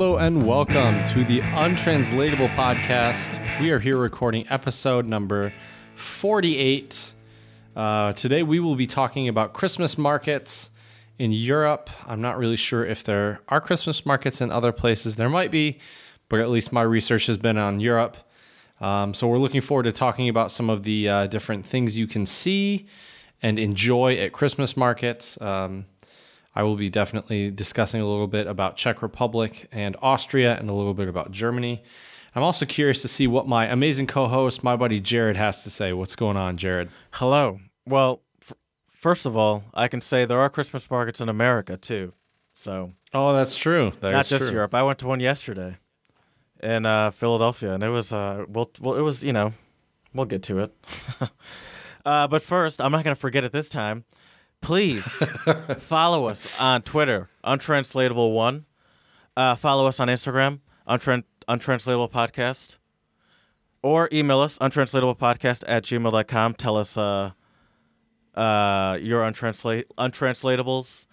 Hello and welcome to the Untranslatable Podcast. We are here recording episode number 48. Uh, today we will be talking about Christmas markets in Europe. I'm not really sure if there are Christmas markets in other places. There might be, but at least my research has been on Europe. Um, so we're looking forward to talking about some of the uh, different things you can see and enjoy at Christmas markets. Um, I will be definitely discussing a little bit about Czech Republic and Austria and a little bit about Germany. I'm also curious to see what my amazing co-host, my buddy Jared, has to say. What's going on, Jared? Hello. Well, f- first of all, I can say there are Christmas markets in America too. So Oh, that's true. That not just true. Europe. I went to one yesterday in uh, Philadelphia, and it was uh, well, well, it was you know, we'll get to it. uh, but first, I'm not gonna forget it this time. Please follow us on Twitter, untranslatable one. Uh, follow us on Instagram, untran- untranslatable podcast, or email us untranslatablepodcast at gmail.com. Tell us uh, uh, your untranslate untranslatables,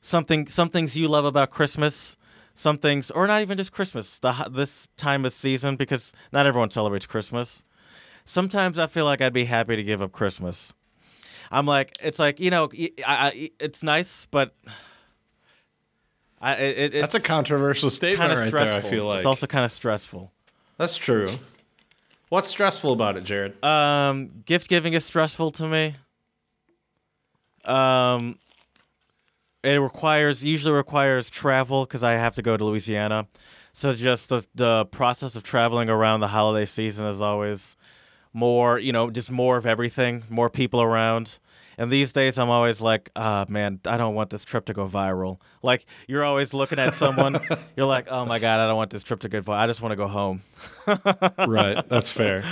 something some things you love about Christmas, some things, or not even just Christmas. The this time of season because not everyone celebrates Christmas. Sometimes I feel like I'd be happy to give up Christmas. I'm like, it's like you know, I, I- it's nice, but I, it, it- That's a controversial statement right stressful. there. I feel like it's also kind of stressful. that's true. What's stressful about it, Jared? Um, gift giving is stressful to me. Um, it requires usually requires travel because I have to go to Louisiana. So just the the process of traveling around the holiday season is always more, you know, just more of everything, more people around. And these days, I'm always like, ah, man, I don't want this trip to go viral. Like, you're always looking at someone, you're like, oh my God, I don't want this trip to go viral. I just want to go home. right, that's fair.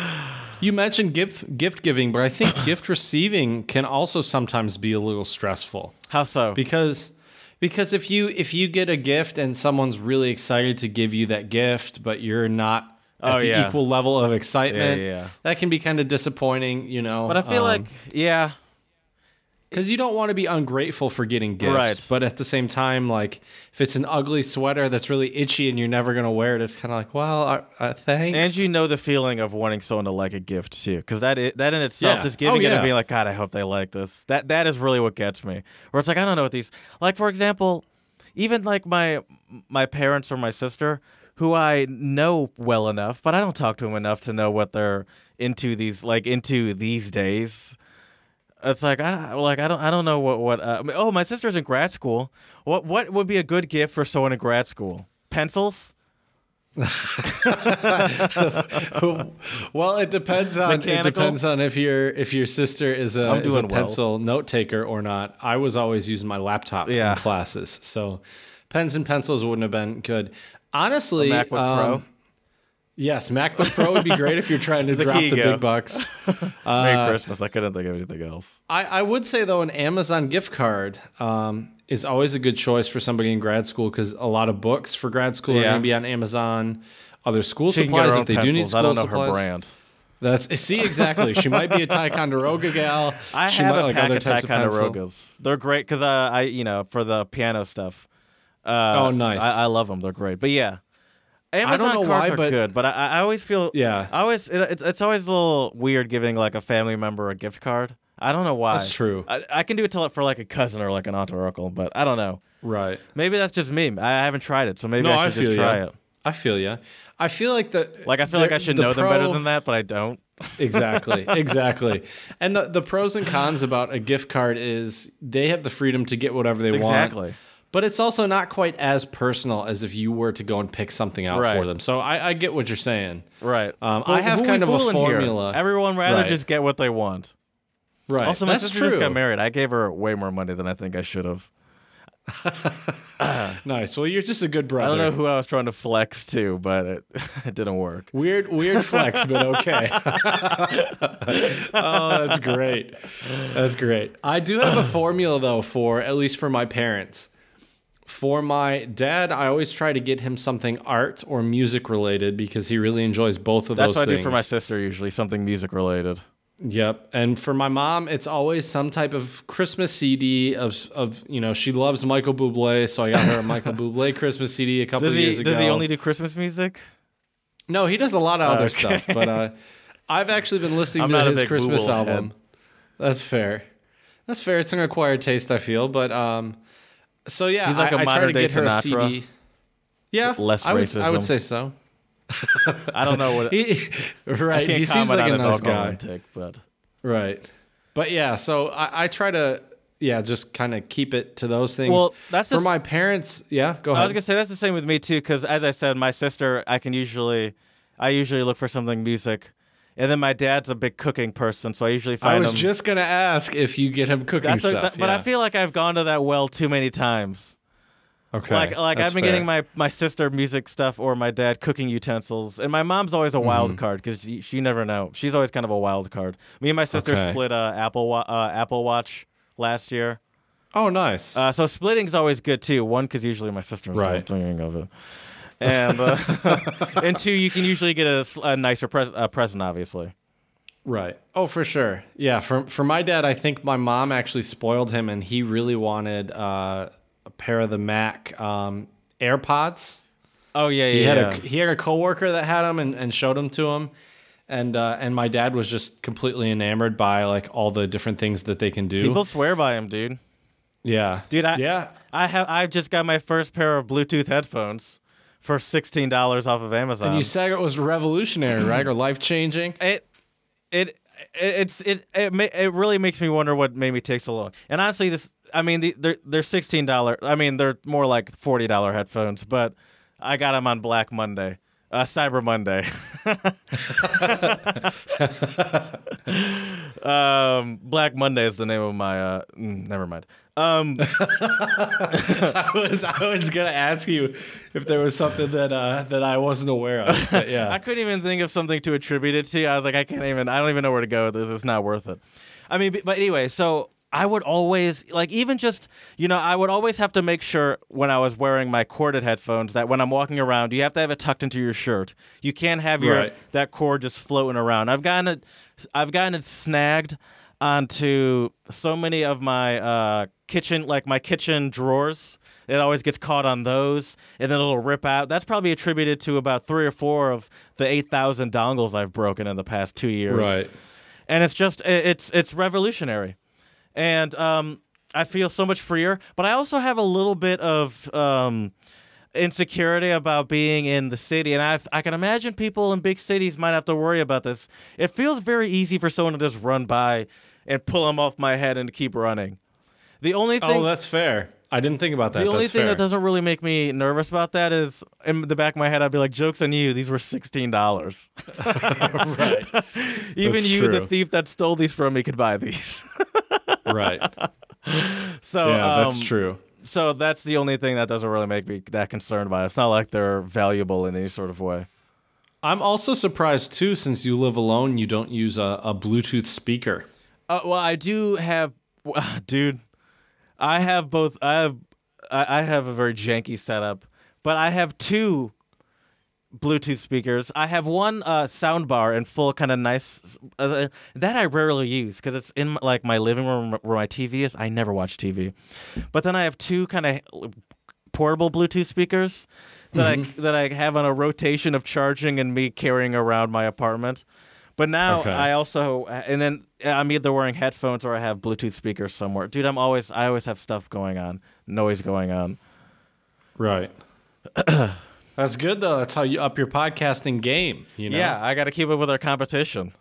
You mentioned gift gift giving, but I think gift receiving can also sometimes be a little stressful. How so? because because if you if you get a gift and someone's really excited to give you that gift but you're not at Oh, the yeah. equal level of excitement Yeah, yeah, yeah. that can be kind of disappointing you know but I feel like, yeah, because you don't want to be ungrateful for getting gifts Right. but at the same time like if it's an ugly sweater that's really itchy and you're never going to wear it it's kind of like well uh, uh, thanks And you know the feeling of wanting someone to like a gift too, because that i- that in itself, Yeah. just giving Oh, it yeah. and being like, God, I hope they like this. That that is really what gets me. Where it's like, I don't know what these like. For example, even like my my parents or my sister, who I know well enough, but I don't talk to them enough to know what they're into these like into these days. It's like I like I don't I don't know what what uh, I mean, oh my sister's in grad school. What what would be a good gift for someone in grad school? Pencils. well it depends on it depends on if your if your sister is a, is a doing well. pencil note taker or not i was always using my laptop Yeah. in classes so pens and pencils wouldn't have been good honestly A MacBook um, Pro? Yes macbook pro would be great if you're trying to drop the go. big bucks Merry Christmas. I couldn't think of anything else. I, I would say though an Amazon gift card um, is always a good choice for somebody in grad school because a lot of books for grad school are going to be on Amazon. Other school She can get her supplies if they do need pencils. school I don't know supplies. her brand. That's see exactly. She might be a Ticonderoga gal. I she have might a like pack other of types of. Ticonderogas. They're great because uh, I, you know, for the piano stuff. Uh, Oh, nice. I, I love them. They're great. But yeah, don't Amazon know cards why, are but- good. But I, I always feel, Yeah. I always, it, it's it's always a little weird giving like a family member a gift card. I don't know why. That's true. I, I can do it to, for like a cousin or like an aunt or uncle, but I don't know. Right. Maybe that's just me. I haven't tried it, so maybe I I should just try ya. it. I feel you. I feel like the Like I feel like I should know them better than that, but I don't. exactly exactly and the, the pros and cons about a gift card is they have the freedom to get whatever they want Exactly. But it's also not quite as personal as if you were to go and pick something out Right. for them so i, I get what you're saying Right. Um, I have kind of a fooling here? formula. Everyone rather Right. just get what they want. right Also, my that's sister true just got married. I gave her way more money than I think I should have. nice well you're just a good brother. I don't know who I was trying to flex to, but it, it didn't work. Weird, weird flex, but okay. oh, that's great. That's great. I do have a formula though for at least for my parents. For my dad, I always try to get him something art or music related because he really enjoys both of That's those That's what I do for my sister usually, something music related. Yep. And for my mom, it's always some type of Christmas CD of of you know she loves Michael Bublé, so I got her a Michael Bublé Christmas CD a couple Does of years ago. does he only do Christmas music? No, he does a lot of other Okay. stuff, but uh, I've actually been listening I'm to his Christmas Buble head. album. That's fair. That's fair. It's an acquired taste, I feel, but um, so yeah, He's like I a I try to modern-day get her a Sinatra. CD. Yeah, Less I would, I would say so. I don't know what. He, right, he seems like a nice guy. but Right. But yeah, so I, I try to yeah, just kind of keep it to those things. Well, that's for s- my parents. Yeah, go ahead. I was gonna say that's the same with me too, because as I said, my sister, I can usually, I usually look for something music, and then my dad's a big cooking person, so I usually find out. I was him. just gonna ask if you get him cooking that's a- stuff. that- but I feel like I've gone to that well too many times. okay. Like like I've been fair. getting my my sister music stuff or my dad cooking utensils, and my mom's always a Mm-hmm. wild card because she, she never know. She's always kind of a wild card. Me and my sister Okay. split a Apple uh, Apple Watch last year. Oh, nice. Uh, so splitting's always good too. One, because usually my sister's Right. thinking of it, and uh, and two, you can usually get a, a nicer pres- uh, present, obviously. right. Oh, for sure. Yeah. For for my dad, I think my mom actually spoiled him, and he really wanted uh, a pair of the Mac um, AirPods. Oh yeah, yeah. He had yeah. a he had a coworker that had them and, and showed them to him, and uh, and my dad was just completely enamored by like all the different things that they can do. People swear by him, dude. yeah, Dude, I- yeah. I have I just got my first pair of Bluetooth headphones for sixteen dollars off of Amazon. And you said it was revolutionary, right, or life changing? it it it- it's it it it really makes me wonder what made me take so long. And honestly, this I mean the, they're they're sixteen dollar. I mean they're more like forty dollar headphones, but I got them on Black Monday, uh, Cyber Monday. um, Black Monday is the name of my. Uh, mm, never mind. Um, I was I was gonna ask you if there was something that uh, that I wasn't aware of. But I couldn't even think of something to attribute it to. I was like, I can't even. I don't even know where to go with this. It's not worth it. I mean, but anyway, so I would always like even just you know I would always have to make sure when I was wearing my corded headphones that when I'm walking around, you have to have it tucked into your shirt. You can't have your Right. that cord just floating around. I've gotten it. I've gotten it snagged onto so many of my uh, kitchen, like my kitchen drawers. It always gets caught on those, and then it'll rip out. That's probably attributed to about three or four of the eight thousand dongles I've broken in the past two years. right. and it's just it's it's revolutionary, and um, I feel so much freer. But I also have a little bit of um, insecurity about being in the city, and I I can imagine people in big cities might have to worry about this. It feels very easy for someone to just run by and pull them off my head and keep running. The only thing Oh, that's fair. I didn't think about that. the only That's thing fair. that doesn't really make me nervous about that is in the back of my head, I'd be like, "Jokes on you! These were sixteen dollars." right, Even That's you, the thief that stole these from me, could buy these. right. so Yeah, that's um, true. So that's the only thing that doesn't really make me that concerned by it. It's not like they're valuable in any sort of way. I'm also surprised too, since you live alone, you don't use a, a Bluetooth speaker. Uh, well, I do have, dude. I have both. I have, I I have a very janky setup, but I have two Bluetooth speakers. I have one uh, sound bar and full kind of nice. Uh, that I rarely use because it's in like my living room where my TV is. I never watch TV, but then I have two kind of portable Bluetooth speakers that I that I have on a rotation of charging and me carrying around my apartment. But now Okay. I also and then I'm either wearing headphones or I have Bluetooth speakers somewhere. Dude, I'm always I always have stuff going on, noise going on. Right. That's good though. That's how you up your podcasting game. You know. Yeah, I got to keep up with our competition.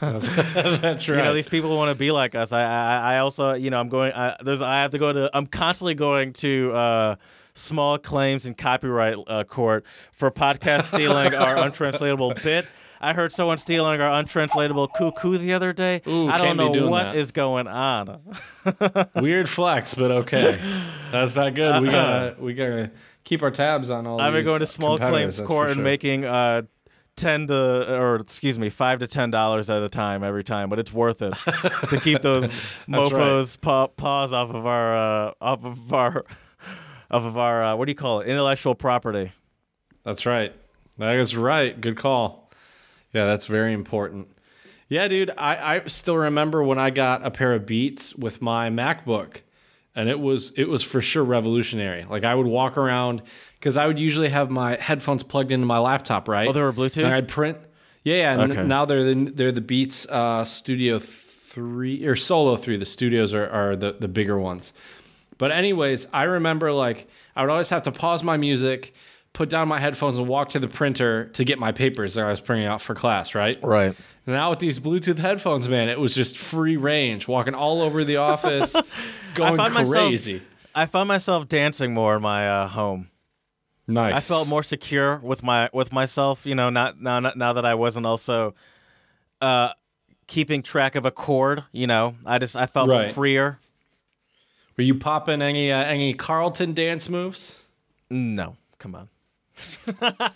That's, that's right. You know, these people want to be like us. I, I, I also, you know, I'm going. I, there's, I have to go to. I'm constantly going to uh, small claims and copyright uh, court for podcast stealing our untranslatable bit. I heard someone stealing our untranslatable cuckoo the other day. Ooh, I don't know what is going on. Weird flex, but okay. That's not good. We gotta we gotta keep our tabs on all. I've been going to small claims court and sure. making uh, ten to, or excuse me, five to ten dollars at a time every time, but it's worth it to keep those right. mofo's paw, paws off of our uh, off of our off of our uh, what do you call it, intellectual property. That's right. That is right. Good call. Yeah, that's very important. Yeah, dude. I, I still remember when I got a pair of Beats with my MacBook, and it was it was for sure revolutionary. Like I would walk around because I would usually have my headphones plugged into my laptop, right? Oh, they were Bluetooth? And I'd print. Yeah, yeah. And Okay. now they're the they're the Beats uh, Studio three or Solo three. The studios are, are the the bigger ones. But anyways, I remember like I would always have to pause my music, put down my headphones, and walk to the printer to get my papers that I was printing out for class, right? Right. And now with these Bluetooth headphones, man, it was just free range, walking all over the office, going myself- crazy. I found myself dancing more in my uh, home. nice. I felt more secure with my with myself. You know, not now now that I wasn't also uh, keeping track of a chord. You know, I just I felt Right. freer. Were you popping any uh, any Carlton dance moves? No, come on.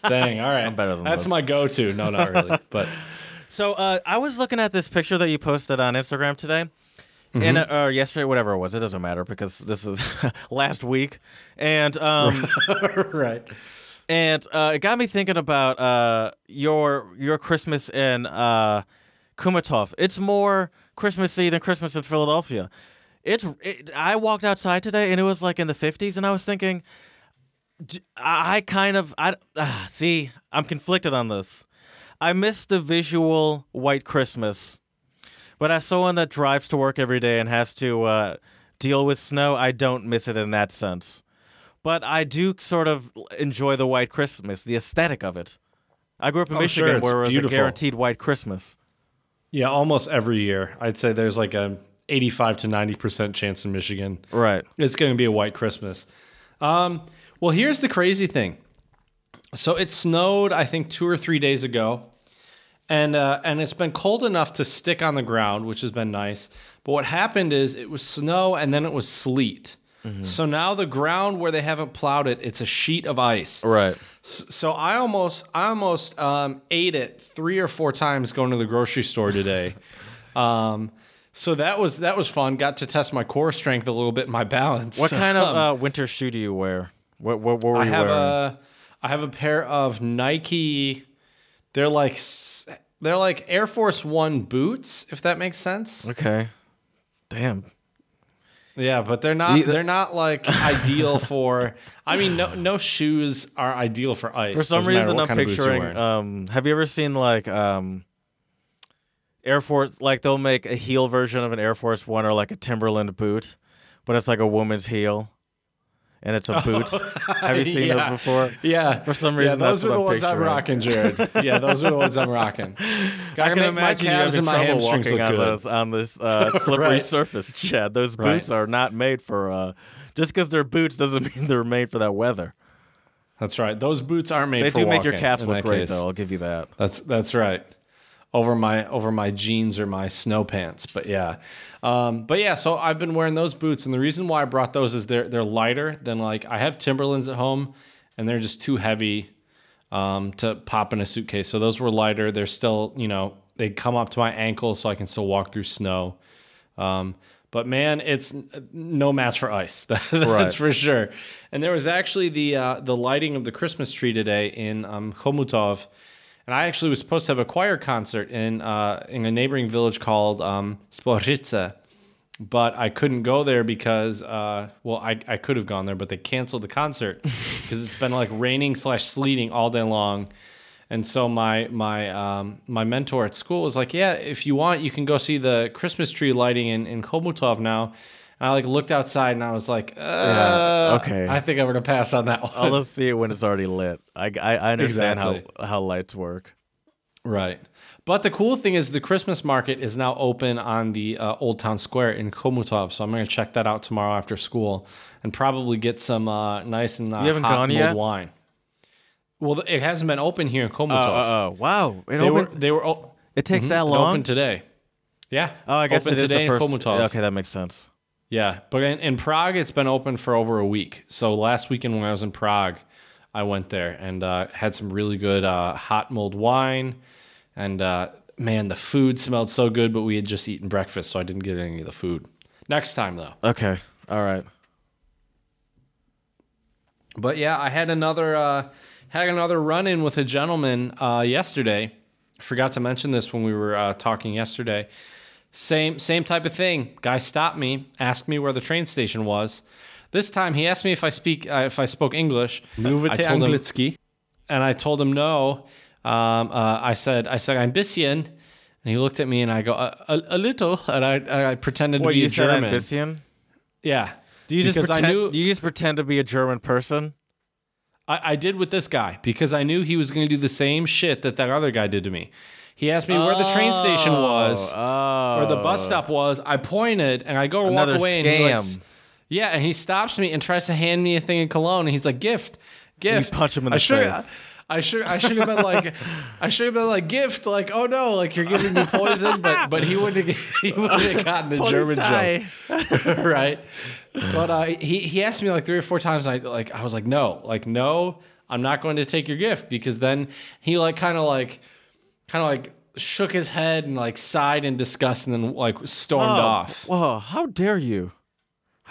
Dang, all right. I'm better than That's those. my go-to. No, not really, but So uh, I was looking at this picture that you posted on Instagram today, and uh, or yesterday, whatever it was. It doesn't matter because this is last week, and um, right. and uh, it got me thinking about uh, your your Christmas in uh, Chomutov. It's more Christmassy than Christmas in Philadelphia. It's it, I walked outside today and it was like in the fifties, and I was thinking, I kind of I ah, see I'm conflicted on this. I miss the visual white Christmas, but as someone that drives to work every day and has to uh, deal with snow, I don't miss it in that sense. But I do sort of enjoy the white Christmas, the aesthetic of it. I grew up in Oh, Michigan it's where it was beautiful. a guaranteed white Christmas. Yeah, almost every year. I'd say there's like a 85 to 90% chance in Michigan Right. it's going to be a white Christmas. Um, well, here's the crazy thing. So it snowed, I think, two or three days ago, and uh, and it's been cold enough to stick on the ground, which has been nice. But what happened is it was snow and then it was sleet. So now the ground where they haven't plowed it, it's a sheet of ice. Right. So I almost, I almost um, ate it three or four times going to the grocery store today. um, so that was that was fun. Got to test my core strength a little bit, my balance. What kind of Um, uh, winter shoe do you wear? What what, what were I have wearing? a, I have a pair of Nike. They're like they're like Air Force One boots, if that makes sense. okay. Damn. Yeah, but they're not. The- the- they're not like ideal for. I mean, no no shoes are ideal for ice. For some reason, I'm kind of boots you're picturing. Um, have you ever seen like um, Air Force? Like they'll make a heel version of an Air Force One or like a Timberland boot, but it's like a woman's heel, and it's a boot. have you seen Yeah. those before? Yeah, For some yeah, reason, those that's are the I'm ones I'm rocking, Jared. Yeah, those are the ones I'm rocking. I can make my imagine you having and my trouble walking on this on this uh, slippery Right. surface, Chad. Those Right. boots are not made for. Uh, just because they're boots doesn't mean they're made for that weather. That's right. Those boots aren't made. They do make your walking, calves look great, case. though. I'll give you that. That's that's right. Over my over my jeans or my snow pants, but yeah, um, but yeah. So I've been wearing those boots, and the reason why I brought those is they're they're lighter than like I have Timberlands at home, and they're just too heavy um, to pop in a suitcase. So those were lighter. They're still you know they come up to my ankle, so I can still walk through snow. Um, but man, it's no match for ice. That's Right. for sure. And there was actually the uh, the lighting of the Christmas tree today in um, Chomutov, and I actually was supposed to have a choir concert in uh, in a neighboring village called um, Spořice, but I couldn't go there because uh, well, I, I could have gone there, but they canceled the concert because it's been like raining slash sleeting all day long. And so my my um, my mentor at school was like, "Yeah, if you want, you can go see the Christmas tree lighting in in Chomutov now." And I like looked outside and I was like, uh, okay. I think I'm gonna pass on that one." I'll just see it when it's already lit. I, I, I understand Exactly. how, how lights work. Right. But the cool thing is the Christmas market is now open on the uh, Old Town Square in Chomutov. So I'm going to check that out tomorrow after school and probably get some uh, nice and uh, You haven't hot gone mulled yet? wine. Well, it hasn't been open here in Oh, Chomutov. oh, oh, wow. It, they were opened, they were o- it takes that it long? opened today. Yeah. oh, I guess opened it is today the in first. Chomutov. Okay, that makes sense. Yeah, but in, in Prague, it's been open for over a week. So last weekend when I was in Prague, I went there and uh, had some really good uh, hot mulled wine. And uh, man, the food smelled so good, but we had just eaten breakfast, so I didn't get any of the food. Next time, though. Okay. All right. But yeah, I had another uh, had another run in with a gentleman uh, yesterday, I forgot to mention this when we were uh, talking yesterday. Same same type of thing. Guy stopped me, asked me where the train station was. This time he asked me if I speak uh, if I spoke English. Mluvite I told him, anglicky? and I told him no. Um, uh, I said I said I'm bisschen, and he looked at me and I go a, a, a little, and I I pretended What to be you a said German. ambition? Yeah. Do you just pretend? I knew do you just pretend to be a German person? I, I did with this guy because I knew he was going to do the same shit that that other guy did to me. He asked me where the train station oh, was, Oh, where the bus oh. stop was. I pointed and I go Another walk away and he scam. yeah, and he stops me and tries to hand me a thing in cologne and he's like, "Gift, gift." You punch him in the should, face. I should, I should have been like, I should have been like, "Gift," like, "Oh no, like you're giving me poison," but but he wouldn't have, he wouldn't have gotten the German joke. right? But uh, he he asked me like three or four times. I like I was like no, like no, I'm not going to take your gift because then he like kind of like kind of like shook his head and like sighed in disgust and then like stormed off. Whoa! How dare you?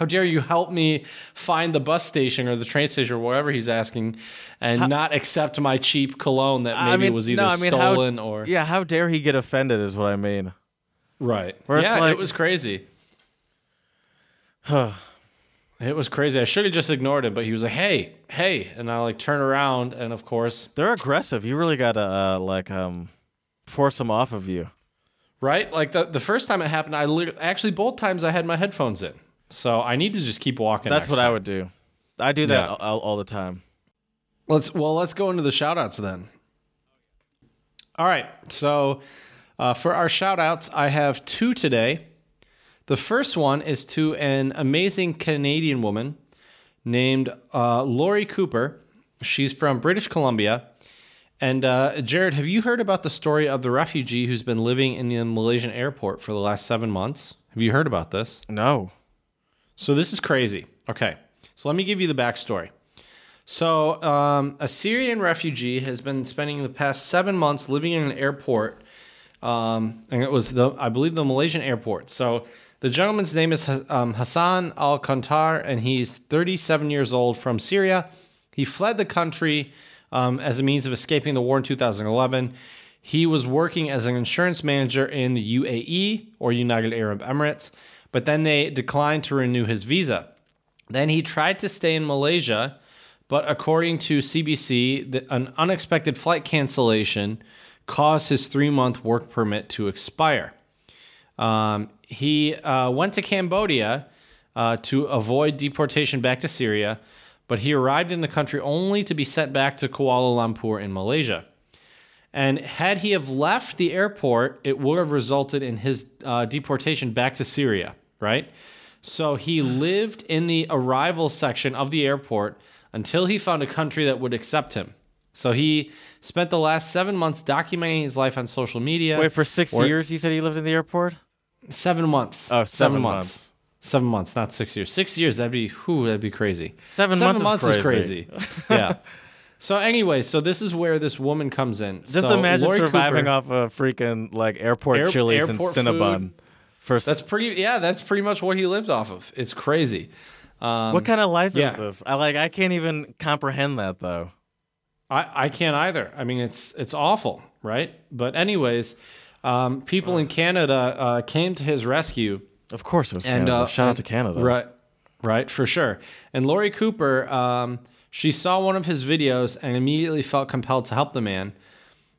How dare you help me find the bus station or the train station or wherever he's asking, and not accept my cheap cologne that maybe I mean, was either no, I mean, stolen how, or yeah. How dare he get offended? Is what I mean. right. Where yeah, like- it was crazy. It was crazy. I should have just ignored him, but he was like, "Hey, hey," and I like turn around, and of course, They're aggressive. You really gotta uh, like um, force them off of you. right? Like the the first time it happened, I actually both times I had my headphones in, so I need to just keep walking. That's next what I would do. I do that Yeah. all, all the time. Let's well, let's go into the shout outs then. All right. So uh, for our shout outs, I have two today. The first one is to an amazing Canadian woman named uh, Laurie Cooper. She's from British Columbia. And uh, Jared, have you heard about the story of the refugee who's been living in the Malaysian airport for the last seven months? Have you heard about this? No. So this is crazy. Okay, so let me give you the backstory. So um, a Syrian refugee has been spending the past seven months living in an airport, um, and it was the I believe the Malaysian airport. So the gentleman's name is um, Hassan Al Kontar, and he's 37 years old from Syria. He fled the country um, as a means of escaping the war in 2011. He was working as an insurance manager in the UAE or United Arab Emirates, but then they declined to renew his visa. Then he tried to stay in Malaysia, but according to CBC, the, an unexpected flight cancellation caused his three month work permit to expire. Um, he uh, went to Cambodia uh, to avoid deportation back to Syria, but he arrived in the country only to be sent back to Kuala Lumpur in Malaysia. And had he have left the airport, it would have resulted in his uh, deportation back to Syria, right? So he lived in the arrival section of the airport until he found a country that would accept him. So he spent the last seven months documenting his life on social media. Wait for six Or- years. You said he lived in the airport. Seven months. Oh, seven seven months. months. Seven months, not six years. Six years, that'd be whew, that'd be crazy. Seven months is is crazy. crazy. yeah. So anyway, so this is where this woman comes in. Just so imagine Laurie surviving Cooper- off of freaking like airport Air- chilies airport and Cinnabon. s- That's pretty. Yeah, that's pretty much what he lived off of. It's crazy. Um, what kind of life yeah. is this? I like. I can't even comprehend that though. I, I can't either. I mean, it's it's awful, right? But anyways, um, people in Canada uh, came to his rescue. Of course, it was And, Canada. uh, Shout out to Canada. Right, right, for sure. And Lori Cooper, um, she saw one of his videos and immediately felt compelled to help the man.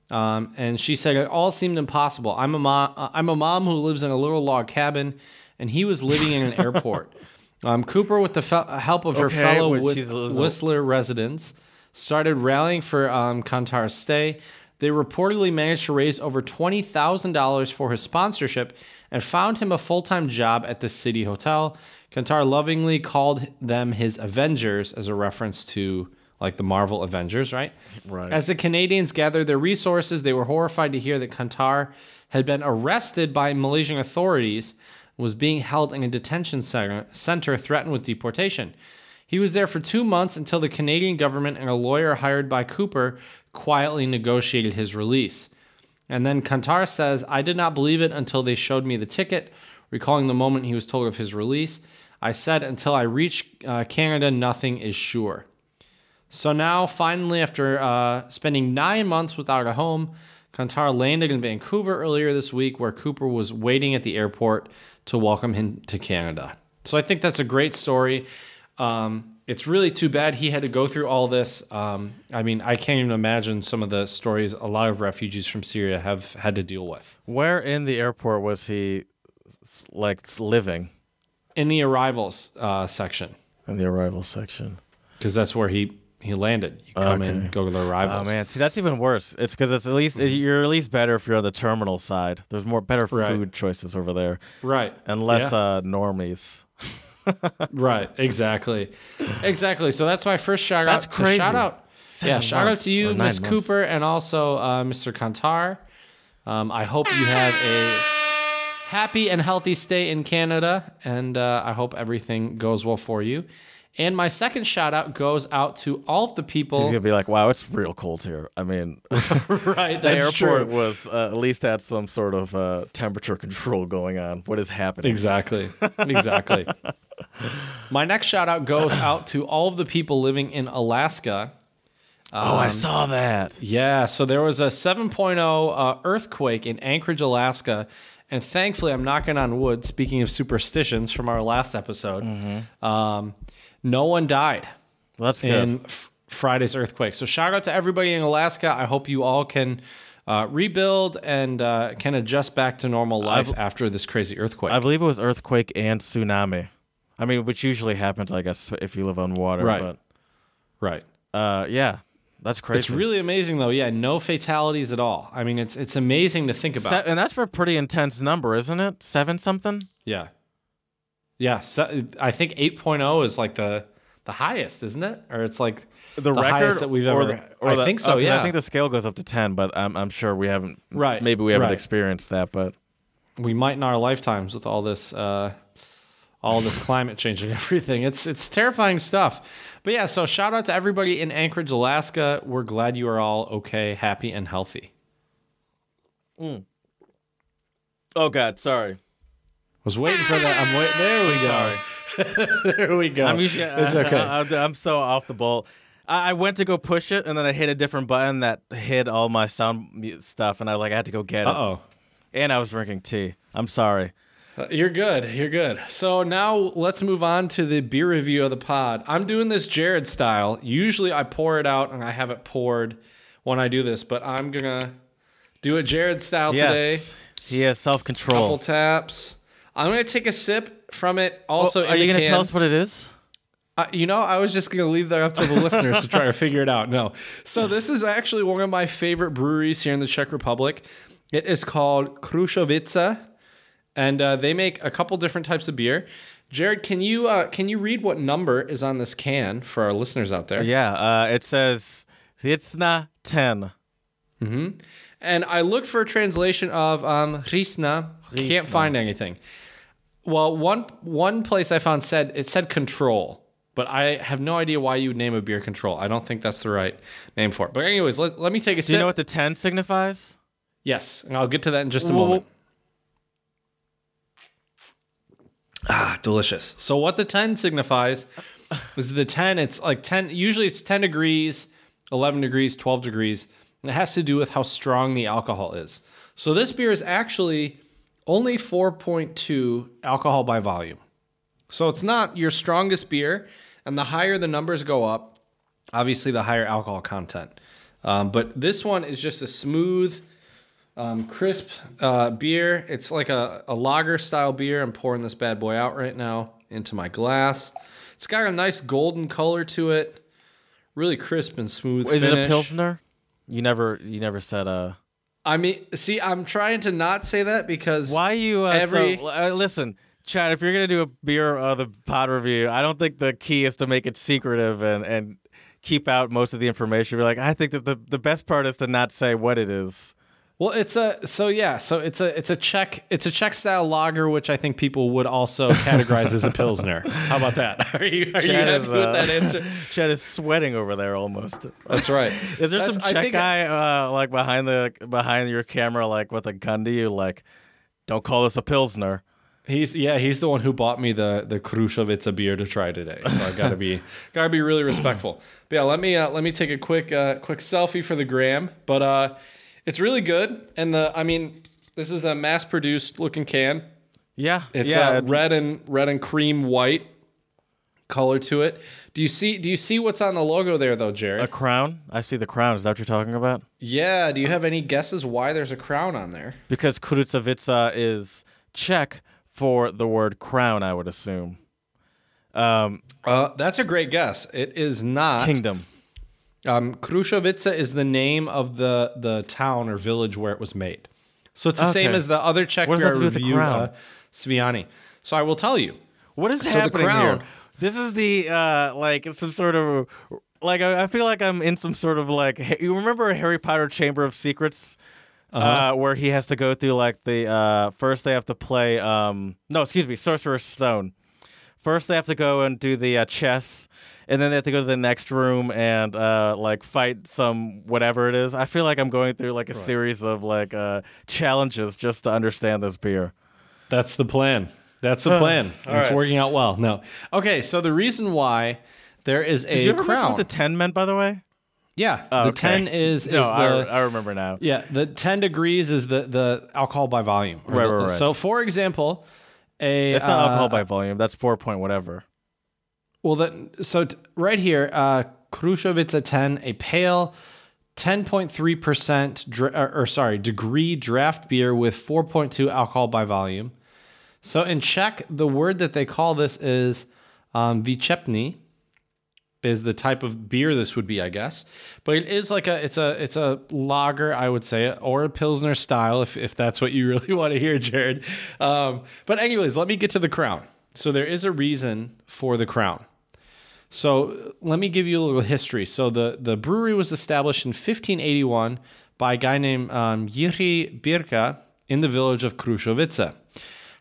Um, and she said it all seemed impossible. I'm a mom. I'm a mom who lives in a little log cabin, and he was living in an airport. Um, Cooper, with the fe- help of her fellow which Whis- she's a little- Whistler residents, started rallying for um, Kontar's stay. They reportedly managed to raise over twenty thousand dollars for his sponsorship and found him a full-time job at the city hotel. Kontar lovingly called them his Avengers as a reference to like the Marvel Avengers, right? Right. As the Canadians gathered their resources, they were horrified to hear that Kontar had been arrested by Malaysian authorities was being held in a detention center, center threatened with deportation. He was there for two months until the Canadian government and a lawyer hired by Cooper quietly negotiated his release. And then Kontar says, I did not believe it until they showed me the ticket. Recalling the moment he was told of his release, I said, until I reach uh, Canada, nothing is sure. So now, finally, after uh, spending nine months without a home, Kontar landed in Vancouver earlier this week, where Cooper was waiting at the airport to welcome him to Canada. So I think that's a great story. Um, it's really too bad he had to go through all this. Um, I mean, I can't even imagine some of the stories a lot of refugees from Syria have had to deal with. Where in the airport was he, like, living? In the arrivals uh, section, In the arrivals section. because that's where he, he landed. You come Okay. in, go to the arrivals. Oh man, see that's even worse. It's because it's at least you're at least better if you're on the terminal side. There's more better Right. food choices over there, Right. and less Yeah. uh, normies. Right, exactly, exactly. So that's my first shout That's out. So crazy. shout out, yeah, shout out to you, or Miss. Cooper, and also uh, Mr. Kontar. Um, I hope you have a happy and healthy stay in Canada, and uh, I hope everything goes well for you. And my second shout out goes out to all of the people. He's gonna be like, "Wow, it's real cold here." I mean, right, the airport true. was uh, at least had some sort of uh, temperature control going on. What is happening? Exactly. Exactly. My next shout out goes out to all of the people living in Alaska. oh, I saw that. Yeah, so there was a 7.0 uh, earthquake in Anchorage, Alaska. And thankfully, I'm knocking on wood, speaking of superstitions from our last episode, um, no one died Well, that's good. in f- Friday's earthquake. So shout out to everybody in Alaska. I hope you all can uh, rebuild and uh, can adjust back to normal life after this crazy earthquake. I believe it was earthquake and tsunami. I mean, which usually happens, I guess, if you live on water. Right. right. Uh, yeah, that's crazy. It's really amazing, though. Yeah, no fatalities at all. I mean, it's it's amazing to think about. Se- and that's for a pretty intense number, isn't it? Seven something. Yeah. Yeah. So I think 8.0 is like the the highest, isn't it? Or it's like The, The record highest that we've or ever- the- or I the- think so, okay, yeah. I think the scale goes up to ten, but I'm I'm sure we haven't. Right, Maybe we haven't right. experienced that, but we might in our lifetimes with all this uh all this climate change and everything. It's it's terrifying stuff. But yeah, so shout out to everybody in Anchorage, Alaska. We're glad you are all okay, happy, and healthy. Mm. oh god, sorry. Was waiting for that. I'm waiting. There we go. there we go. I'm usually it's okay. I, am so off the ball. I, I went to go push it, and then I hit a different button that hid all my sound stuff, and I like I had to go get it. oh. And I was drinking tea. I'm sorry. Uh, You're good. You're good. So now let's move on to the beer review of the pod. I'm doing this Jared style. Usually I pour it out and I have it poured when I do this, but I'm gonna do it Jared style today. Yes, he has self control. Couple taps. I'm gonna take a sip from it. Also, are you gonna can. tell us what it is? Uh, you know, I was just going to leave that up to the listeners to try to figure it out. No. So, this is actually one of my favorite breweries here in the Czech Republic. It is called Krušovice, and uh, they make a couple different types of beer. Jared, can you uh, can you read what number is on this can for our listeners out there? Yeah, uh, it says Hitsna 10. And I looked for a translation of um, Risna. Can't find anything. Well, one one place I found said it said control, but I have no idea why you would name a beer control. I don't think that's the right name for it. But anyways, let, let me take a sip. Do sip. you know what the 10 signifies? yes, and I'll get to that in just a Well- moment. Ah, delicious. So what the 10 signifies is the 10, it's like 10, usually it's 10 degrees, 11 degrees, 12 degrees. And it has to do with how strong the alcohol is. So this beer is actually only 4.2 alcohol by volume. So it's not your strongest beer, and the higher the numbers go up, obviously the higher alcohol content. Um, but this one is just a smooth, um, crisp uh, beer. It's like a, a lager style beer. I'm pouring this bad boy out right now into my glass. It's got a nice golden color to it, really crisp and smooth. Is it a. Pilsner? You never you never said uh I mean, see, I'm trying to not say that because Why you uh, Every- so uh, listen, Chad, if you're going to do a beer uh, the pod review, I don't think the key is to make it secretive and and keep out most of the information. Be like, I think that the the best part is to not say what it is. Well, it's a so yeah, so it's a it's a Czech it's a Czech style lager, which I think people would also categorize as a pilsner. How about that? Are you are you happy is, with uh, that answer? Chad is sweating over there almost. That's right. Is there That's- some Czech think- guy uh, like behind the behind your camera, like with a gun to you, like, don't call this a pilsner? He's yeah, he's the one who bought me the the Krušovice beer to try today. So I gotta be gotta be really respectful. But yeah, let me uh, let me take a quick uh, quick selfie for the gram. But uh, It's really good, and the I mean, this is a mass-produced looking can. Yeah, It's yeah. uh, red and red and cream white color to it. Do you see? Do you see what's on the logo there, though, Jared? a crown. I see the crown. Is that what you're talking about? yeah. Do you have any guesses why there's a crown on there? Because Kurucovica is Czech for the word crown. I would assume. Um, Uh, that's a great guess. It is not. kingdom. Um, Krušovice is the name of the the town or village where it was made. So it's the same as the other Czech What beer have to do with the review, uh, Svijany. So I will tell you. What is So the happening crown- here? This is the uh, like some sort of like I, I feel like I'm in some sort of like you remember Harry Potter Chamber of Secrets, uh Uh-huh. where he has to go through like the uh, first they have to play um no excuse me Sorcerer's Stone. First they have to go and do the uh, chess, and then they have to go to the next room and uh, like fight some whatever it is. I feel like I'm going through like a series of like uh, challenges just to understand this beer. That's the plan. That's the plan. It's right. working out well. No. Okay, so the reason why there is a Did you ever crown. the ten meant by the way? yeah, Oh, the okay. 10 is is No, the I, I remember now. Yeah, the 10 degrees is the the alcohol by volume. Right, the- right, right. So for example, a It's not uh, alcohol by volume. That's four point whatever. Well, then, so t- right here, uh, Krušovice 10, a pale 10.3% dra- or, or sorry, degree draft beer with 4.2 alcohol by volume. So in Czech, the word that they call this is um, výčepní, is the type of beer this would be, I guess. But it is like a it's a it's a lager, I would say, or a pilsner style, if if that's what you really want to hear, Jared. Um, but anyways, let me get to the crown. So there is a reason for the crown. So let me give you a little history. So the, the brewery was established in 1581 by a guy named um, Jiří Birka in the village of Krušovice.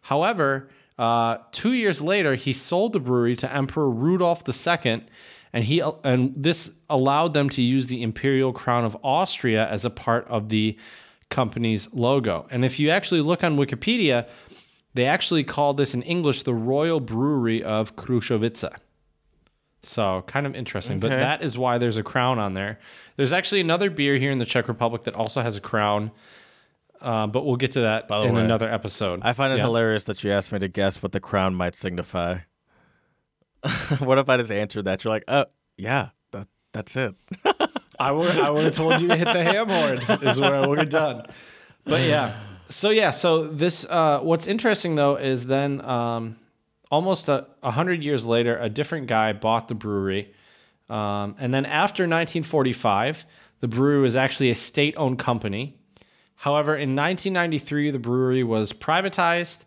However, uh, two years later, he sold the brewery to Emperor Rudolf II, and he and this allowed them to use the imperial crown of Austria as a part of the company's logo. And if you actually look on Wikipedia, they actually called this in English the Royal Brewery of Krušovice. So kind of interesting, but that is why there's a crown on there. There's actually another beer here in the Czech Republic that also has a crown, uh, but we'll get to that By the in way, another episode. I find it Yeah. hilarious that you asked me to guess what the crown might signify. what if I just answered that? You're like, oh yeah, that that's it. I would I would have told you to hit the ham horn is what I would have done. But yeah. So yeah, so this uh what's interesting though is then um almost a hundred years later, a different guy bought the brewery. Um, and then after 1945, the brewery was actually a state-owned company. However, in 1993, the brewery was privatized,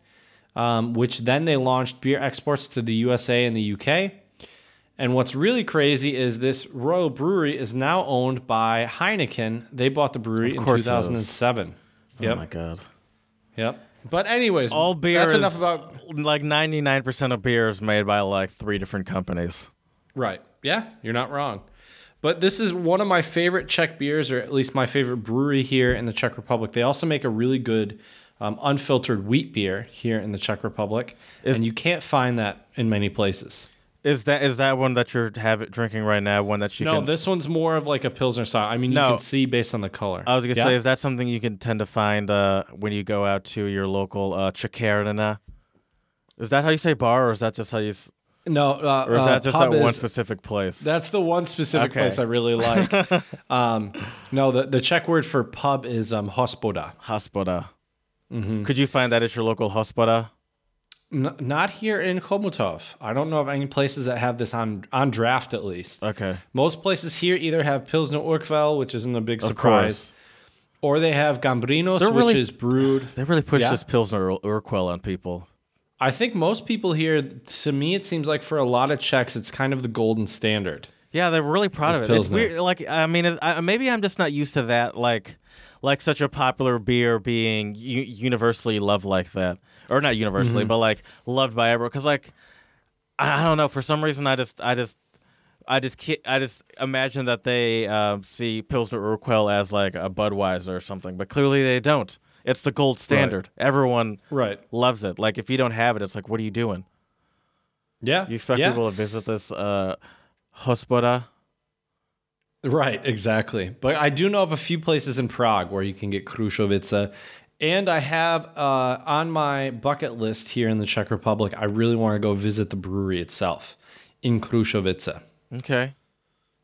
um, which then they launched beer exports to the USA and the UK. And what's really crazy is this Royal Brewery is now owned by Heineken. They bought the brewery in course it is. 2007. Oh my god. Yep. But anyways, All beer That's is enough about like 99% of beer is made by like three different companies. right. Yeah, you're not wrong. But this is one of my favorite Czech beers, or at least my favorite brewery here in the Czech Republic. They also make a really good um, unfiltered wheat beer here in the Czech Republic, Is- and you can't find that in many places. Is that is that one that you're have drinking right now? One that you No, can. this one's more of like a pilsner style. I mean, you No. can see based on the color. I was gonna Yeah? say, is that something you can tend to find uh, when you go out to your local uh, Chakarina? Is that how you say bar, or is that just how you? s- no, uh, Or is uh, that just that one is- specific place? That's the one specific Okay. place I really like. um, no, the, the Czech word for pub is um, hospoda. Hospoda. Mm-hmm. Could you find that at your local hospoda? N- not here in Chomutov. I don't know of any places that have this on on draft at least. Okay. Most places here either have Pilsner Urquell, which isn't a big surprise, or they have Gambrinus, They're which really- is brewed. They really push Yeah. this Pilsner Ur- Urquell on people. I think most people here, to me, it seems like for a lot of Czechs, it's kind of the golden standard. Yeah, they're really proud of it. It's weird. Like, I mean, I, maybe I'm just not used to that. Like, like such a popular beer being u- universally loved like that, or not universally, but like loved by everyone. Because like, I, I don't know. For some reason, I just, I just, I just, I just imagine that they um, see Pilsner Urquell as like a Budweiser or something, but clearly they don't. It's the gold standard. Everyone Right. loves it. Like, if you don't have it, it's like, what are you doing? Yeah. You expect yeah. people to visit this uh, hospoda? Right, exactly. But I do know of a few places in Prague where you can get Krušovice. And I have uh, on my bucket list here in the Czech Republic, I really want to go visit the brewery itself in Krušovice. Okay.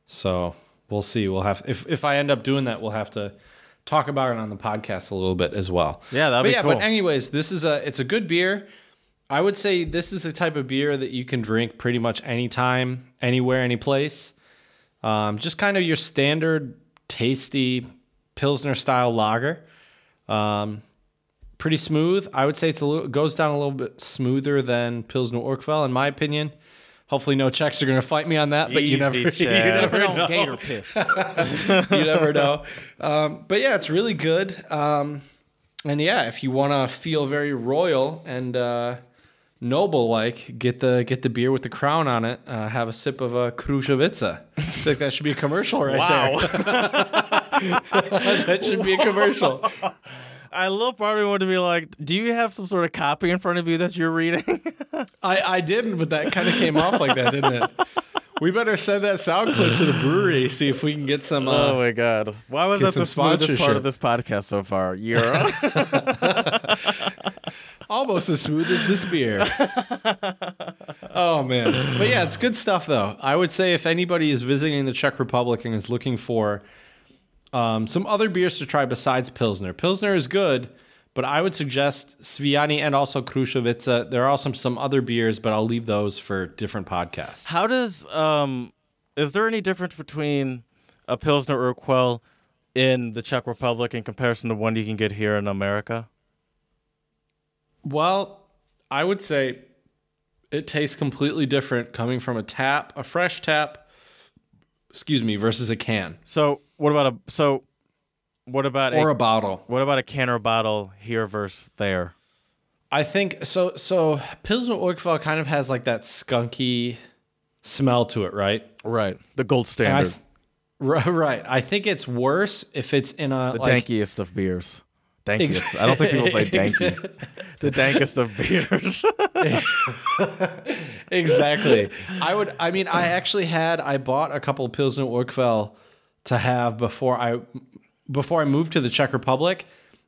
So we'll see. We'll have if if I end up doing that, we'll have to talk about it on the podcast a little bit as well. Yeah, that'd but be yeah, cool. but anyways, this is a it's a good beer. I would say this is a type of beer that you can drink pretty much anytime, anywhere, any place. Um, just kind of your standard tasty pilsner style lager. Um, pretty smooth. I would say it's a little goes down a little bit smoother than pilsner Urquell in my opinion. Hopefully, no Czechs are going to fight me on that, but you Easy, never, you never know. Gator piss. you never know. Um, but yeah, it's really good. Um, and yeah, if you want to feel very royal and uh, noble like, get the get the beer with the crown on it. Uh, have a sip of a Krušovice. I think that should be a commercial right Wow. there. that should be a commercial. I love part of me wanted to be like, do you have some sort of copy in front of you that you're reading? I, I didn't, but that kind of came off like that, didn't it? We better send that sound clip to the brewery, see if we can get some. Uh, oh my god. Why was that the smoothest part of this podcast so far? You're almost as smooth as this beer. oh man. But yeah, it's good stuff though. I would say if anybody is visiting the Czech Republic and is looking for um, some other beers to try besides Pilsner. Pilsner is good, but I would suggest Svijany and also Krušovice. There are also some other beers, but I'll leave those for different podcasts. How does um is there any difference between a Pilsner Urquell in the Czech Republic in comparison to one you can get here in America? Well, I would say it tastes completely different coming from a tap, a fresh tap, excuse me, versus a can So what about a so what about or a, a bottle. what about a can or a bottle here versus there? I think so. So Pilsner Urquell kind of has like that skunky smell to it, right? Right. The gold And I standard. th- Right, right. I think it's worse if it's in a the like, dankiest of beers. Dankiest. I don't think people say danky. the dankest of beers. exactly. I would. I mean, I actually had. I bought a couple of Pilsner Urquell to have before I before I moved to the Czech Republic,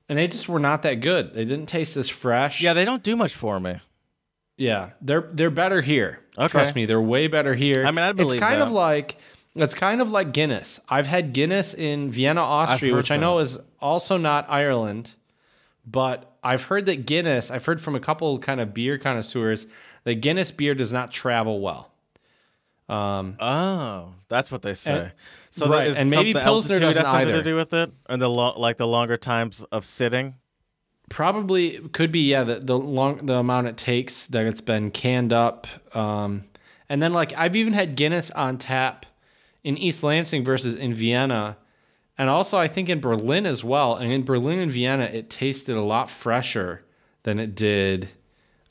and they just were not that good. They didn't taste as fresh. yeah, they don't do much for me. yeah. They're they're better here. Okay. Trust me, they're way better here. I mean, I believe it's kind that. of like. It's kind of like Guinness. I've had Guinness in Vienna, Austria, which I know is also not Ireland, but I've heard that Guinness, I've heard from a couple kind of beer connoisseurs that Guinness beer does not travel well. Um, Oh, that's what they say. And- so right, that is and maybe Pilsner doesn't has something either. to do with it, and the lo- like the longer times of sitting. probably could be yeah the the long the amount it takes that it's been canned up um and then like i've even had guinness on tap in east lansing versus in vienna. And also i think in berlin as well. And in berlin and vienna it tasted a lot fresher than it did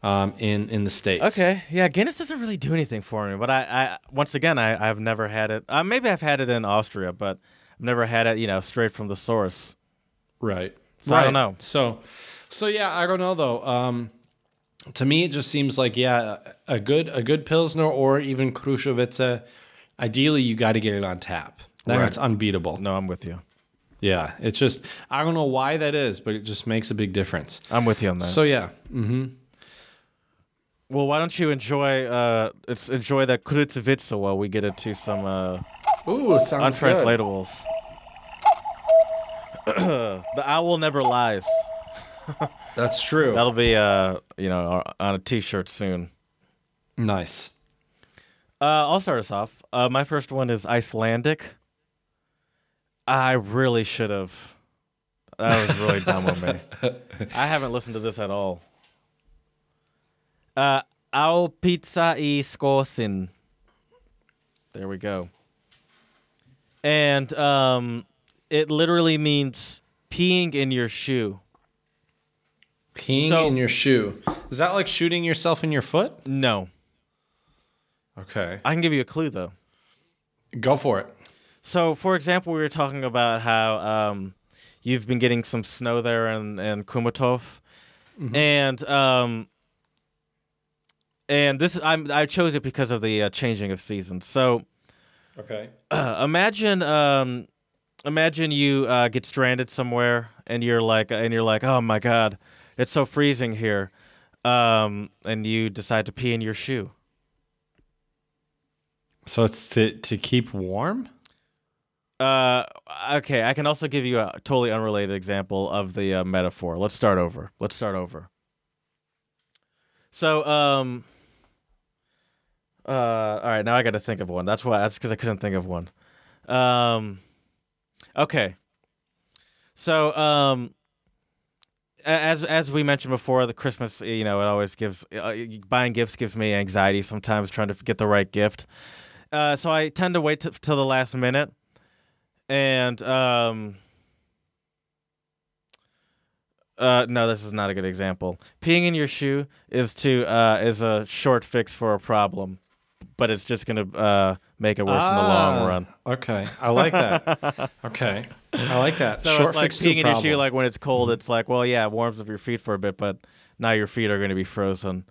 um, in in the states. Okay, yeah, Guinness doesn't really do anything for me, but I, I once again, I, I've never had it. Uh, maybe I've had it in Austria, but I've never had it, you know, straight from the source. right. So I don't know. so so yeah i don't know though. Um to me it just seems like yeah a good a good pilsner or even Krušovice ideally you got to get it on tap then Right. it's unbeatable No, I'm with you. yeah it's just i don't know why that is but it just makes a big difference I'm with you on that. so yeah mm-hmm well, why don't you enjoy uh, it's enjoy that Krušovice while we get into some uh, ooh sounds untranslatables. the owl never lies. that's true That'll be uh, you know, on a T-shirt soon. nice Uh, I'll start us off. Uh, my first one is Icelandic. I really should have. That was really dumb of me. I haven't listened to this at all. Uh, Au pizza i skosin. There we go. And um, it literally means peeing in your shoe. peeing So- in your shoe is that like shooting yourself in your foot No, okay I can give you a clue though. go for it So, for example, we were talking about how um, you've been getting some snow there in, in Chomutov, and um, and this I'm, I chose it because of the uh, changing of seasons. So, Okay. imagine um imagine you uh, get stranded somewhere and you're like and you're like oh my god it's so freezing here um and you decide to pee in your shoe So it's to to keep warm. uh okay i can also give you a totally unrelated example of the uh, metaphor. Let's start over. Let's start over. So um uh all right now i gotta think of one. That's why that's because i couldn't think of one. Um okay. So um as as we mentioned before the christmas you know it always gives uh, buying gifts gives me anxiety sometimes trying to get the right gift uh so i tend to wait t- till the last minute and um uh no this is not a good example peeing in your shoe is to uh is a short fix for a problem but it's just gonna uh make it worse in the long Ah, run Okay, I like that. okay, I like that. so Short it's like fix to a peeing in your shoe problem. like when it's cold it's like well yeah it warms up your feet for a bit but now your feet are going to be frozen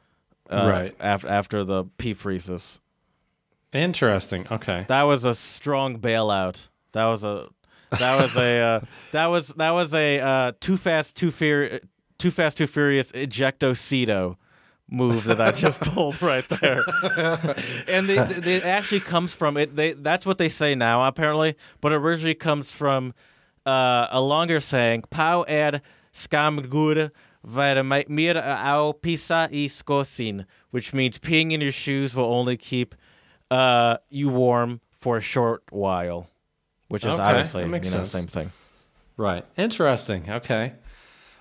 uh, Right. af- after the pee freezes Interesting. Okay. that was a strong bailout that was a that was a uh, that was that was a uh, too fast too fear too fast too furious ejectocito move that I just pulled right there. and they, they, it actually comes from it. They that's what they say now apparently, but it originally comes from uh, a longer saying "Pau er skamgur mir au pisa i skosin," which means peeing in your shoes will only keep uh, you warm for a short while, which is Okay, obviously you know sense. same thing. Right. Interesting. Okay.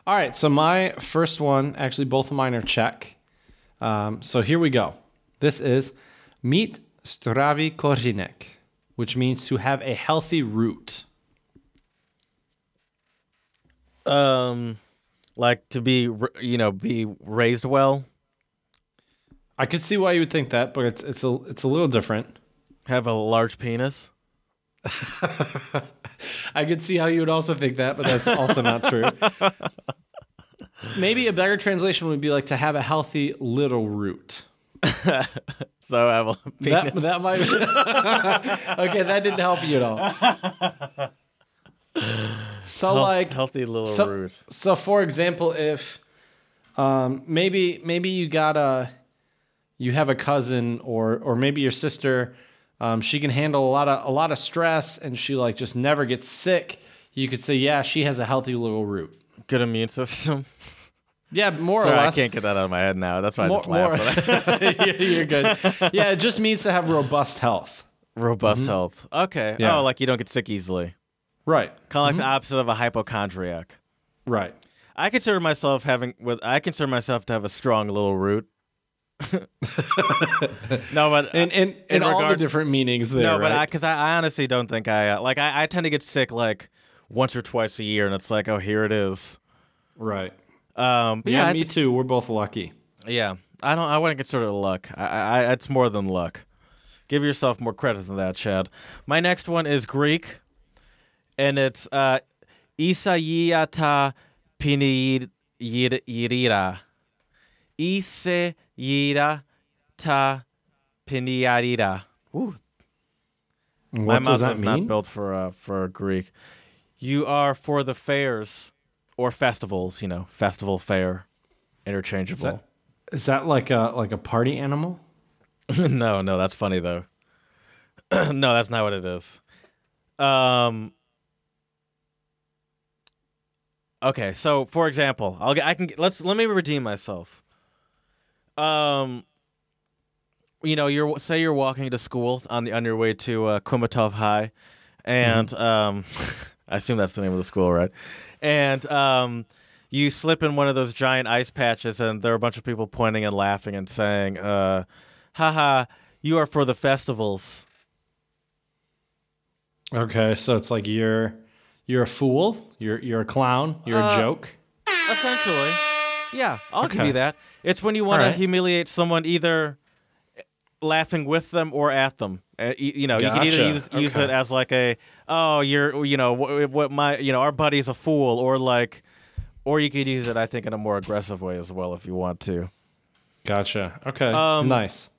All right. So my first one, actually, both of mine are Czech. Um, so here we go. This is meat stravi korinek, which means to have a healthy root. Um, like to be you know be raised well, I could see why you would think that, but it's it's a it's a little different. have a large penis. I could see how you would also think that, but that's also not true. Maybe a better translation would be like to have a healthy little root. So have a penis. That that might. okay, that didn't help you at all. So like healthy little so, root. so for example, if um, maybe maybe you got a you have a cousin or or maybe your sister, um, she can handle a lot of a lot of stress and she like just never gets sick. You could say, yeah, she has a healthy little root. Good immune system. Yeah, more Sorry, or less So I can't get that out of my head now. That's why I more, just laughed. more- You're good. Yeah, it just means to have robust health. Robust health. Okay. Mm-hmm. Yeah. Oh, like you don't get sick easily. Right. Kind of like the opposite of a hypochondriac. Right. I consider myself having with I consider myself to have a strong little root. no, but And and, and all the different meanings there. no, but I right? because I, I honestly don't think I uh, like I, I tend to get sick like once or twice a year, and it's like oh here it is. right. Um, Yeah, yeah, me thi- too. We're both lucky. yeah. I don't. I wouldn't consider it luck. I, I, it's more than luck. Give yourself more credit than that, Chad. My next one is Greek, and it's uh, Isaiata Piniyirira. Isaiata Piniyirira. Ooh, And my does mouth that was not built for uh, for Greek. You are for the fairs or festivals. You know, festival fair, interchangeable. Is that like a like a party animal? no, no, that's funny though. no, that's not what it is. Um. Okay, so for example, I'll get, I can let's let me redeem myself. Um. You know, you're say you're walking to school on the on your way to uh, Chomutov High, and um, I assume that's the name of the school, right? And um, you slip in one of those giant ice patches, and there are a bunch of people pointing and laughing and saying, uh, "Haha, you are for the festivals." Okay, so it's like you're you're a fool. You're you're a clown. You're Uh, a joke. Essentially, yeah, I'll give you that. It's when you want to humiliate someone, either laughing with them or at them. Uh, you know, you can either Gotcha. use, use it as like a, oh, you're, you know, what, what my, you know, our buddy's a fool, or like, or you could use it, I think, in a more aggressive way as well if you want to. Gotcha. Okay. Um, nice.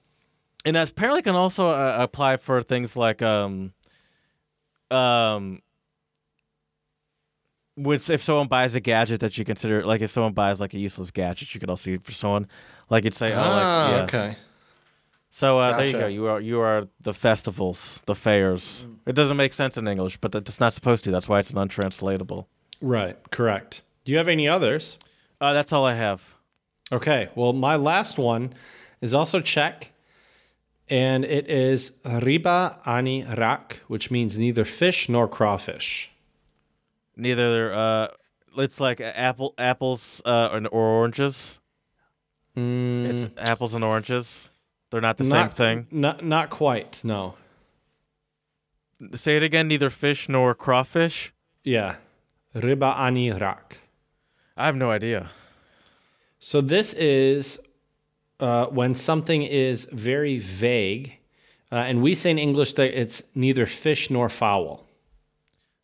and apparently can also uh, apply for things like um, um, which if someone buys a gadget that you consider like if someone buys like a useless gadget, you could also use for someone like you'd say, oh, like Ah, yeah. okay. So uh, there you go. You are you are the festivals, the fairs. It doesn't make sense in English, but that's not supposed to. That's why it's an untranslatable. Right, correct. Do you have any others? Uh, that's all I have. Okay, well, my last one is also Czech, and it is ryba ani rak, which means neither fish nor crawfish. Neither. Uh, it's like apple apples uh, and- or oranges. It's apples and oranges. They're not the same thing. Not, not quite, no. Say it again. Neither fish nor crawfish. Yeah, ryba ani rak. I have no idea. So this is uh, when something is very vague, uh, and we say in English that it's neither fish nor fowl.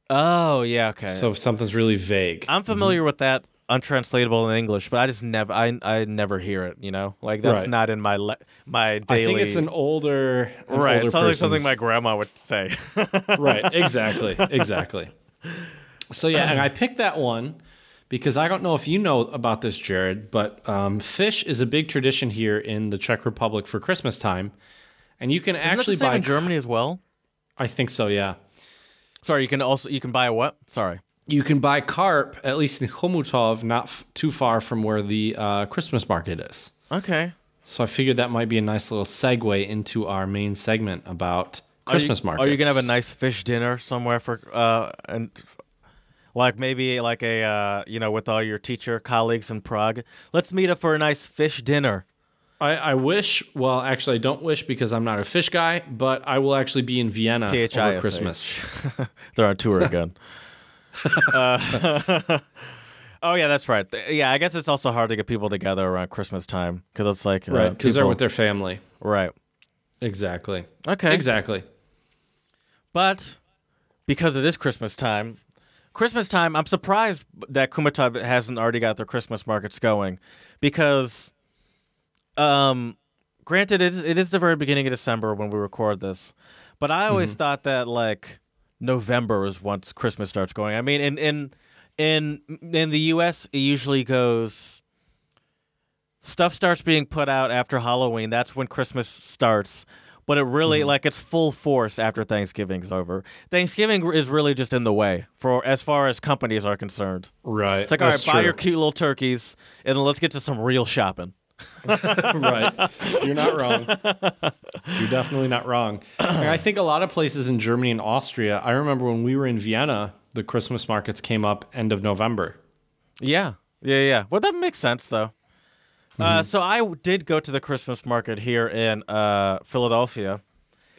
Oh yeah, okay. So if something's really vague, I'm familiar with that untranslatable in English, but I just never I I never hear it. You know, like that's Right. not in my le- my daily. I think it's an older, an right. older It sounds like something person's- my grandma would say. right exactly exactly so yeah and i picked that one because i don't know if you know about this jared but um, fish is a big tradition here in the czech republic for christmas time and you can Isn't actually that the same buy in Germany as well. i think so yeah Sorry, you can also you can buy a what? Sorry. you can buy carp at least in Chomutov, not f- too far from where the uh, christmas market is Okay. so i figured that might be a nice little segue into our main segment about christmas market. Are you gonna have a nice fish dinner somewhere for uh and like maybe like a uh you know with all your teacher colleagues in Prague? Let's meet up for a nice fish dinner. I, I wish. Well, actually, I don't wish because I'm not a fish guy. But I will actually be in Vienna PHISH. over Christmas. They're on tour again. uh, oh yeah, that's right. Yeah, I guess it's also hard to get people together around Christmas time because it's like uh, Right, because they're with their family. right. Exactly. Okay. Exactly. But because it is Christmas time, Christmas time, I'm surprised that Chomutov hasn't already got their Christmas markets going because, um, granted, it is, it is the very beginning of December when we record this, but I always thought that like November is once Christmas starts going. I mean, in in in in the U.S., it usually goes. Stuff starts being put out after Halloween. That's when Christmas starts. But it really like it's full force after Thanksgiving's over. Thanksgiving is really just in the way for as far as companies are concerned. Right. It's like, all right, buy your cute little turkeys, and then let's get to some real shopping. right. You're not wrong. You're definitely not wrong. I think a lot of places in Germany and Austria. I remember when we were in Vienna, the Christmas markets came up end of November. Yeah, yeah, yeah. Well, that makes sense though. Uh, so I did go to the Christmas market here in uh, Philadelphia.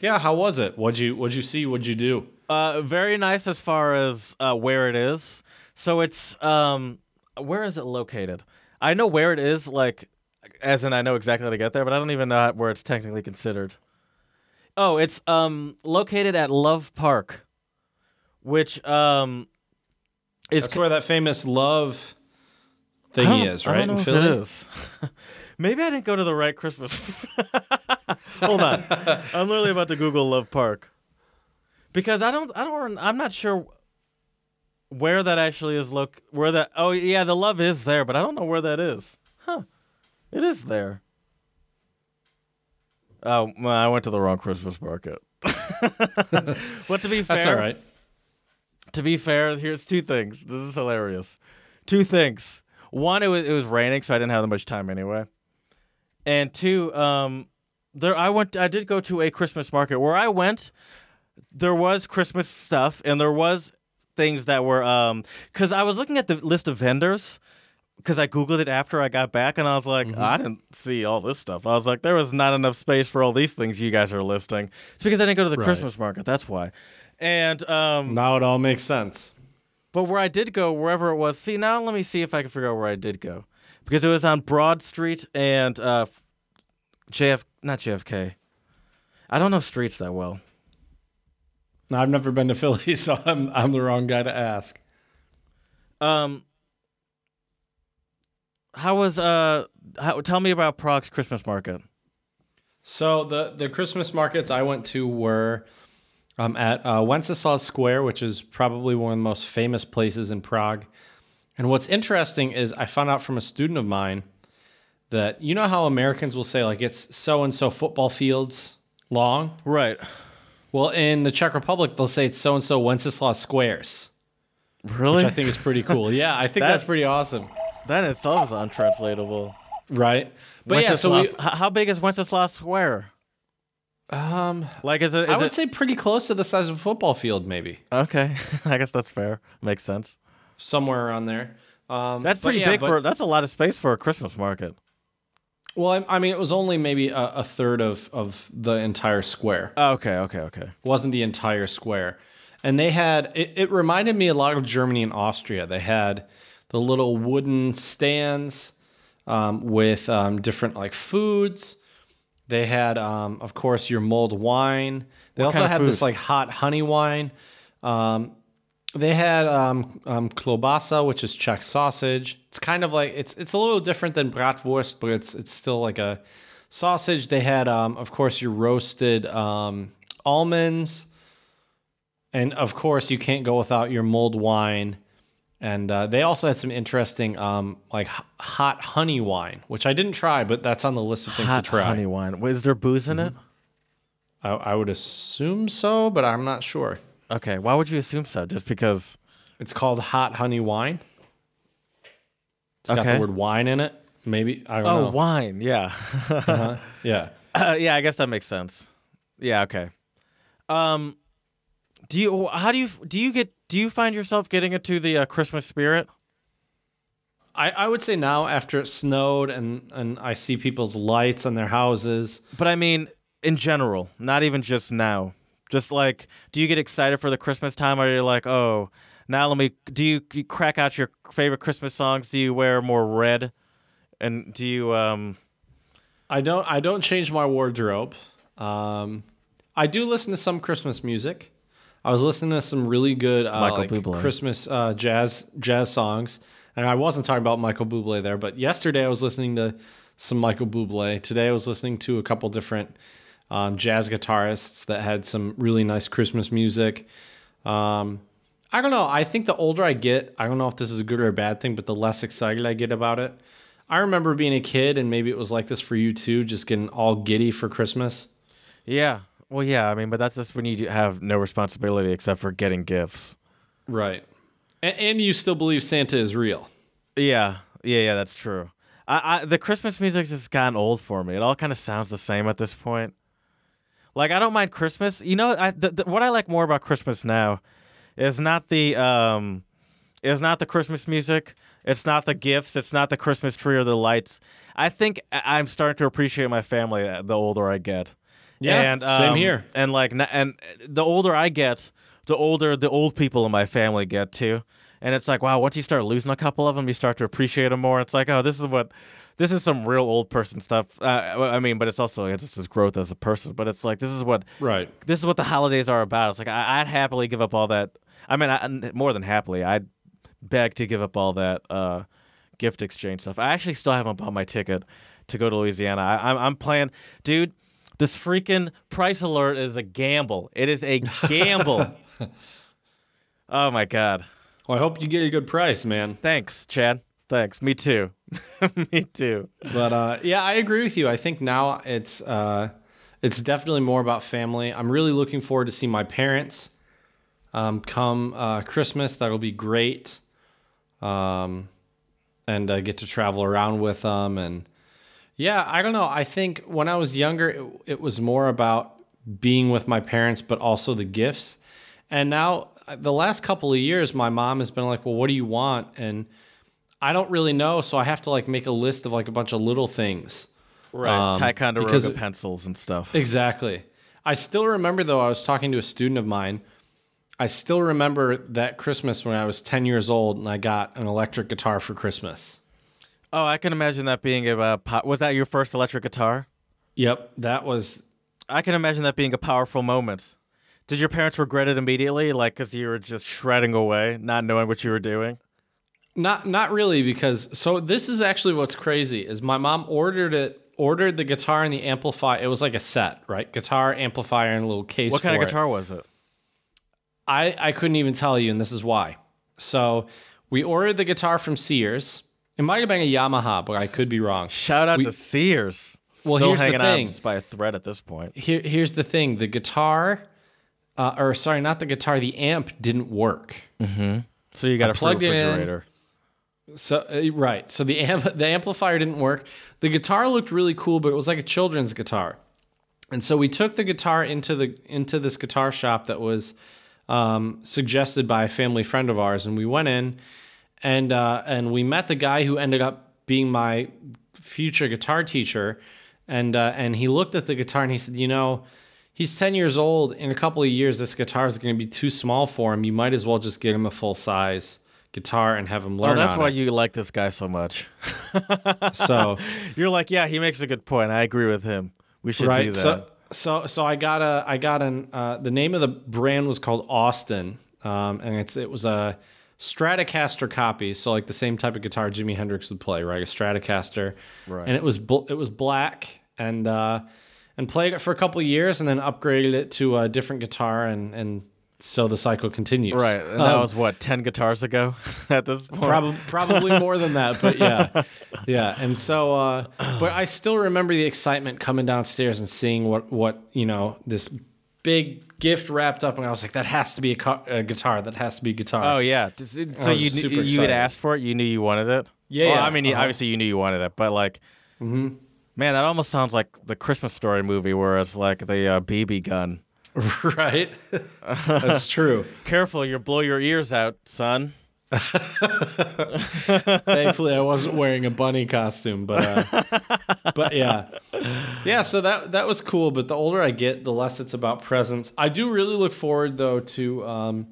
Yeah. How was it? What'd you What'd you see? What'd you do? Uh, very nice as far as uh, where it is. So it's um, where is it located? I know where it is, like as in I know exactly how to get there, but I don't even know where it's technically considered. Oh, it's um located at Love Park, which um is That's where that famous love thingy is, I right? in if Philly. it is. Maybe I didn't go to the right Christmas. Hold on, I'm literally about to Google Love Park because I don't, I don't, I'm not sure where that actually is. Look, where that? Oh yeah, the love is there, but I don't know where that is. Huh? It is there. Oh, well, I went to the wrong Christmas market. but to be fair, That's all right. to be fair, here's two things. This is hilarious. Two things. One, it was it was raining, so I didn't have that much time anyway. And two, um, there I went. I did go to a Christmas market where I went. There was Christmas stuff, and there was things that were um, because I was looking at the list of vendors. Because I googled it after I got back, and I was like, I didn't see all this stuff. I was like, there was not enough space for all these things you guys are listing. It's because I didn't go to the Right. Christmas market. That's why. And um, Now it all makes sense. but where I did go, wherever it was, see now let me see if I can figure out where I did go, because it was on Broad Street and uh, JF, not JFK. I don't know streets that well. Now, I've never been to Philly, so I'm I'm the wrong guy to ask. Um, how was uh? How, tell me about Prague's Christmas market. So the the Christmas markets I went to were um, at uh, Wenceslas Square, which is probably one of the most famous places in Prague. And what's interesting is I found out from a student of mine that you know how Americans will say like it's so and so football fields long. Right. Well, in the Czech Republic, they'll say it's so and so Wenceslas squares, Really? which I think is pretty cool. Yeah, I think That- that's pretty awesome, that itself is untranslatable. right? But yeah, so we, how big is Wenceslas Square? um, Like, is it? I would it say pretty close to the size of a football field, maybe okay? I guess that's fair. Makes sense. somewhere around there. Um, That's pretty yeah, big but- for. That's a lot of space for a Christmas market. Well, I, I mean, it was only maybe a, a third of of the entire square. Oh, okay. Okay. Okay. It wasn't the entire square, and they had it, it. reminded me a lot of Germany and Austria. They had the little wooden stands um, with um, different like foods. They had, um, of course, your mulled wine. They also kind of had this like hot honey wine. Um, they had um, um, klobasa, which is Czech sausage. It's kind of like it's it's a little different than bratwurst, but it's it's still like a sausage. They had, um, of course, your roasted um, almonds, and of course, you can't go without your mulled wine. And uh, they also had some interesting, um, like h- hot honey wine, which I didn't try, but that's on the list of things Hot to try. honey wine. Is there booze in it? I, I would assume so, but I'm not sure. Okay. Why would you assume so? Just because? It's called hot honey wine. It's got the word wine in it. Maybe I don't Oh, know. wine. Yeah. Uh-huh. Yeah. Uh, yeah, I guess that makes sense. Yeah, okay. Um, do you? How do you? Do you get? Do you find yourself getting into the uh, Christmas spirit? I, I would say now after it snowed and, and I see people's lights on their houses. But I mean, in general, not even just now. Just like, do you get excited for the Christmas time, or you're like, oh, now let me? Do you, you crack out your favorite Christmas songs? Do you wear more red? And do you? Um, I don't I don't change my wardrobe. Um, I do listen to some Christmas music. I was listening to some really good uh, Michael like Bublé. Christmas uh, jazz jazz songs, and I wasn't talking about Michael Bublé there. But yesterday I was listening to some Michael Bublé. Today I was listening to a couple different um, jazz guitarists that had some really nice Christmas music. Um, I don't know. I think the older I get, I don't know if this is a good or a bad thing, but the less excited I get about it. I remember being a kid, and maybe it was like this for you too, just getting all giddy for Christmas. yeah. Well, yeah. I mean, but that's just when you have no responsibility except for getting gifts. Right. And, and you still believe Santa is real. Yeah, yeah, yeah. That's true. I, I the Christmas music's just gotten old for me. It all kind of sounds the same at this point. Like I don't mind Christmas. You know, I the, the, what I like more about Christmas now is not the um, is not the Christmas music. It's not the gifts. It's not the Christmas tree or the lights. I think I'm starting to appreciate my family uh, the older I get. Yeah, and, same um, here. And like, and the older I get, the older the old people in my family get too. And it's like, wow, once you start losing a couple of them, you start to appreciate them more. It's like, oh, this is what, this is some real old person stuff. Uh, I mean, but it's also it's just his growth as a person. But it's like, this is what, Right. this is what the holidays are about. It's like I, I'd happily give up all that. I mean, I, more than happily, I'd beg to give up all that uh, gift exchange stuff. I actually still haven't bought my ticket to go to Louisiana. I, I'm, I'm planning, dude. This freaking price alert is a gamble. It is a gamble. oh my god. Well, I hope you get a good price, man. Thanks, Chad. Thanks. Me too. Me too. But uh, yeah, I agree with you. I think now it's uh, it's definitely more about family. I'm really looking forward to see my parents um, come uh, Christmas. That'll be great. Um, and uh, get to travel around with them. And yeah, I don't know. I think when I was younger, it, it was more about being with my parents, but also the gifts. And now, uh, the last couple of years, my mom has been like, "Well, what do you want?" And I don't really know, so I have to like make a list of like a bunch of little things. Right. Um, Ticonderoga because- pencils and stuff. Exactly. I still remember though, I was talking to a student of mine. I still remember that Christmas when I was 10 years old and I got an electric guitar for Christmas. Oh, I can imagine that being a uh, po- was that your first electric guitar? Yep, that was I can imagine that being a powerful moment. Did your parents regret it immediately, like because you were just shredding away, not knowing what you were doing? not not really because so this is actually what's crazy is my mom ordered it ordered the guitar and the amplifier. It was like a set, right? Guitar, amplifier, and a little case. What kind of it. guitar was it? I I couldn't even tell you, and this is why. So we ordered the guitar from Sears. It might have been a Yamaha, but I could be wrong. Shout out We- to Sears. Well, Still here's the hanging on thing. just by a thread at this point. Here, here's the thing: the guitar, uh, or sorry, not the guitar, the amp didn't work. So you got a plugged in. refrigerator. So uh, right, so the amp, the amplifier didn't work. The guitar looked really cool, but it was like a children's guitar. And so we took the guitar into the into this guitar shop that was um, suggested by a family friend of ours, and we went in, and uh, and we met the guy who ended up being my future guitar teacher, and uh, and he looked at the guitar and he said, you know. He's 10 years old. In a couple of years, this guitar is going to be too small for him. You might as well just get him a full size guitar and have him learn Oh, that's why it. you like this guy so much. So You're like, yeah, he makes a good point. I agree with him. We should do that. so so so I got a I got an uh, the name of the brand was called Austin, um, and it's it was a Stratocaster copy, so like the same type of guitar Jimi Hendrix would play, right? A Stratocaster, Right. And it was bl- it was black, and uh, and played it for a couple of years, and then upgraded it to a different guitar, and and so the cycle continues. right. And that Um, was what, 10 guitars ago at this point? Probably probably more than that, but yeah, yeah. And so, uh, but I still remember the excitement coming downstairs and seeing what what you know this big gift wrapped up, and I was like, that has to be a, a guitar. That has to be a guitar. Oh, yeah. Does it- So was you, super you had excited. asked for it? You knew you wanted it? Yeah, Well, yeah, I mean, uh-huh. obviously you knew you wanted it, but like, Mm-hmm. man, that almost sounds like the Christmas story movie where it's like the uh, BB gun. right. That's true. Careful, you'll blow your ears out, son. Thankfully, I wasn't wearing a bunny costume, but uh, but yeah, yeah. So that that was cool. But the older I get, the less it's about presents. I do really look forward though to um,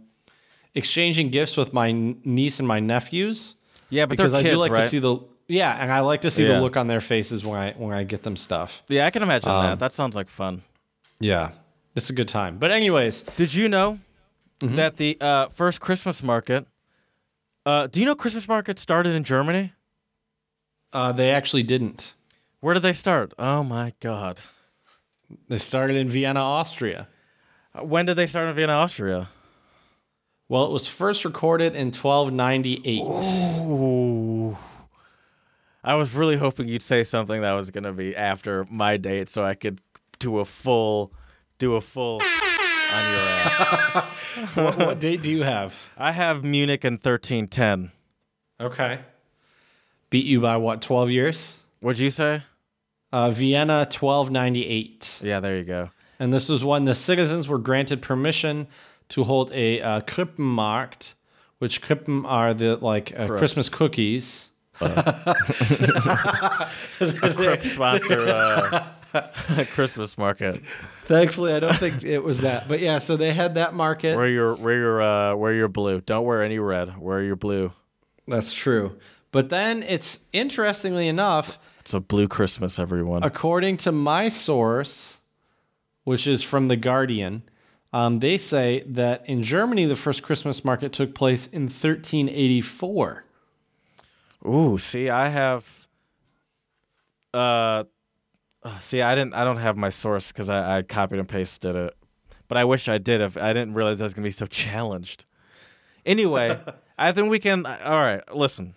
exchanging gifts with my niece and my nephews Yeah, but because they're I do like right? to see the yeah, and I like to see Yeah. the look on their faces when I when I get them stuff. Yeah, I can imagine Um, that. That sounds like fun. Yeah, it's a good time. But anyways, Did you know Mm-hmm. that the uh, first Christmas market? Uh, do you know Christmas market started in Germany? uh, they actually didn't. Where did they start? Oh my God! They started in Vienna, Austria. Uh, When did they start in Vienna, Austria? Well, it was first recorded in 1298. Ooh. I was really hoping you'd say something that was gonna be after my date, so I could do a full, do a full on your ass. what, what date do you have? I have Munich in thirteen ten. Okay. Beat you by what, 12 years? What'd you say? Uh, Vienna, 1298. Yeah, there you go. And this was when the citizens were granted permission to hold a uh, Krippenmarkt, which Krippen are the like uh, Christmas cookies. A Crip sponsor uh, Christmas market. Thankfully, I don't think it was that. But yeah, so they had that market. Wear your wear your uh, wear your blue. Don't wear any red. Wear your blue. That's true. But then it's interestingly enough, It's a blue Christmas, everyone. according to my source, which is from The Guardian, um, they say that in Germany, the first Christmas market took place in 1384. Ooh, see, I have. Uh, uh, see, I didn't. I don't have my source because I, I copied and pasted it, but I wish I did. If I didn't realize I was gonna be so challenged. Anyway, I think we can. All right, listen.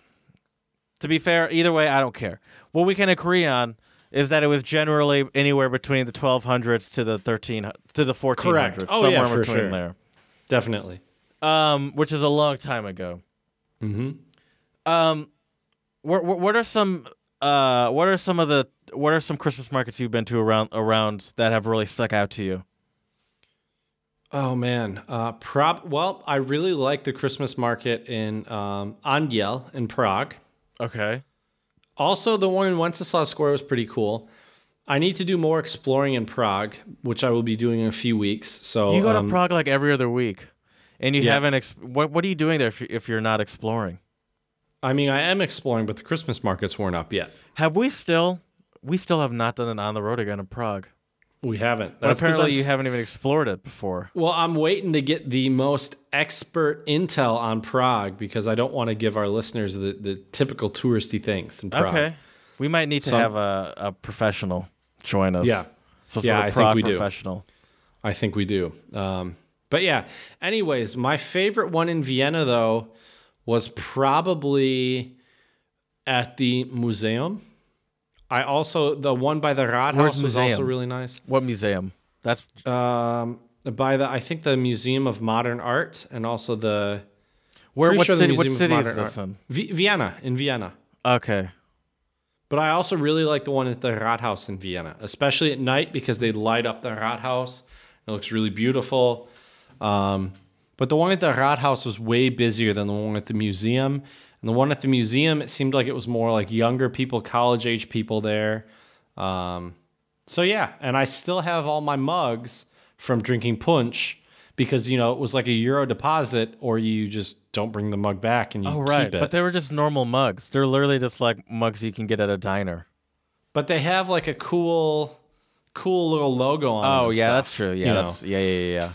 To be fair, either way, I don't care. What we can agree on is that it was generally anywhere between the 1200s to the 13 to the 1400s, Correct. Oh, somewhere yeah, in for between sure. there. Definitely. Um, which is a long time ago. Mm-hmm. Um, what what what are some uh what are some of the what are some Christmas markets you've been to around around that have really stuck out to you? Oh man, uh, prop. Well, I really like the Christmas market in um, in Prague. Okay. Also, the one in Wenceslas Square was pretty cool. I need to do more exploring in Prague, which I will be doing in a few weeks. So You go um, to Prague like every other week, and you yeah. haven't. Ex- what what are you doing there if, you, if you're not exploring? I mean, I am exploring, but the Christmas markets weren't up yet. Have we still? We still have not done it on the road again in Prague. We haven't. But 'cause apparently, you haven't even explored it before. Well, I'm waiting to get the most expert intel on Prague because I don't want to give our listeners the, the typical touristy things in Prague. Okay. We might need to Some- have a, a professional join us. Yeah. So Yeah, I think we do. professional. I think we do. Um, but yeah. Anyways, my favorite one in Vienna though was probably at the museum. I also the one by the Rathaus was also really nice. What museum? That's Um, by the I think the Museum of Modern Art and also the where. What sure the city? What city is this in? v- Vienna in Vienna. Okay. But I also really like the one at the Rathaus in Vienna, especially at night because they light up the Rathaus. It looks really beautiful. Um, but the one at the Rathaus was way busier than the one at the museum. And the one at the museum, it seemed like it was more like younger people, college age people there. Um, so yeah, and I still have all my mugs from drinking punch because you know it was like a euro deposit, or you just don't bring the mug back and you Oh right, keep it. but they were just normal mugs. They're literally just like mugs you can get at a diner. But they have like a cool, cool little logo on. them Oh yeah, stuff, that's true. Yeah, that's yeah, yeah, yeah,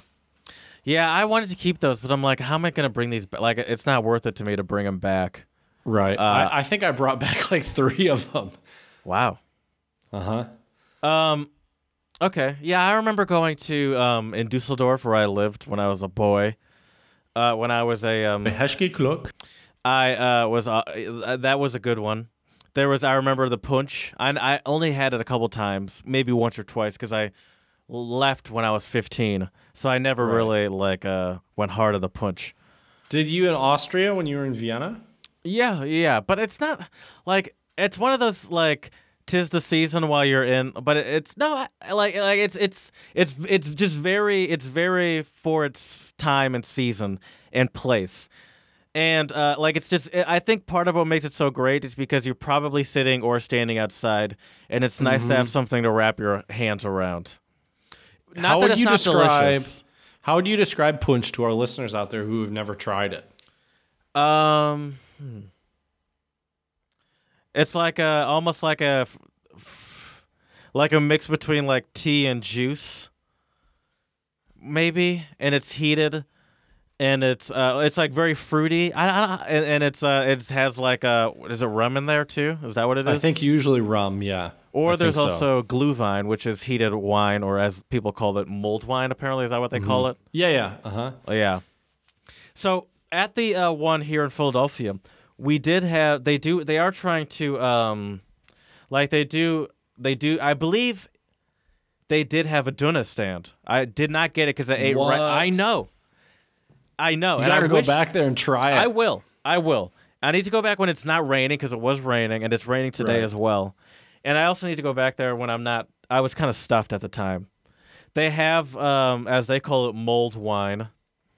yeah. I wanted to keep those, but I'm like, how am I gonna bring these? back? Like, it's not worth it to me to bring them back. right. Uh, I, I think I brought back like three of them. Wow. Uh huh. Um, okay. Yeah, I remember going to um in Dusseldorf where I lived when I was a boy. Uh, when I was a um, Heschke Kluck. I uh was uh, uh, that was a good one. There was I remember the punch. I I only had it a couple times, maybe once or twice, because I left when I was 15, so I never Right. really like uh went hard at the punch. Did you in Austria when you were in Vienna? Yeah, yeah, but it's not like it's one of those like tis the season while you're in, but it's no like like it's it's it's it's just very it's very for its time and season and place. And uh, like it's just, I think part of what makes it so great is because you're probably sitting or standing outside, and it's nice to have something to wrap your hands around. Not How that would you describe? delicious. How would you describe punch to our listeners out there who have never tried it? Um, hmm. it's like a almost like a like a mix between like tea and juice, maybe, and it's heated, and it's uh it's like very fruity. I, I and, and it's uh it has like a is it rum in there too? Is that what it is? I think usually rum. Yeah. Or I there's think so. also glühwein, which is heated wine, or as people call it, mold wine. Apparently, is that what they call it? Yeah. Yeah. Uh huh. Oh, yeah. So at the uh, one here in Philadelphia, we did have they do they are trying to um, like they do they do I believe they did have a Döner stand. I did not get it because I ate right. I know. I know. You and I gotta go wish- back there and try it. I will. I will. I need to go back when it's not raining because it was raining and it's raining today Right. as well. And I also need to go back there when I'm not. I was kind of stuffed at the time. They have, um, as they call it, mulled wine.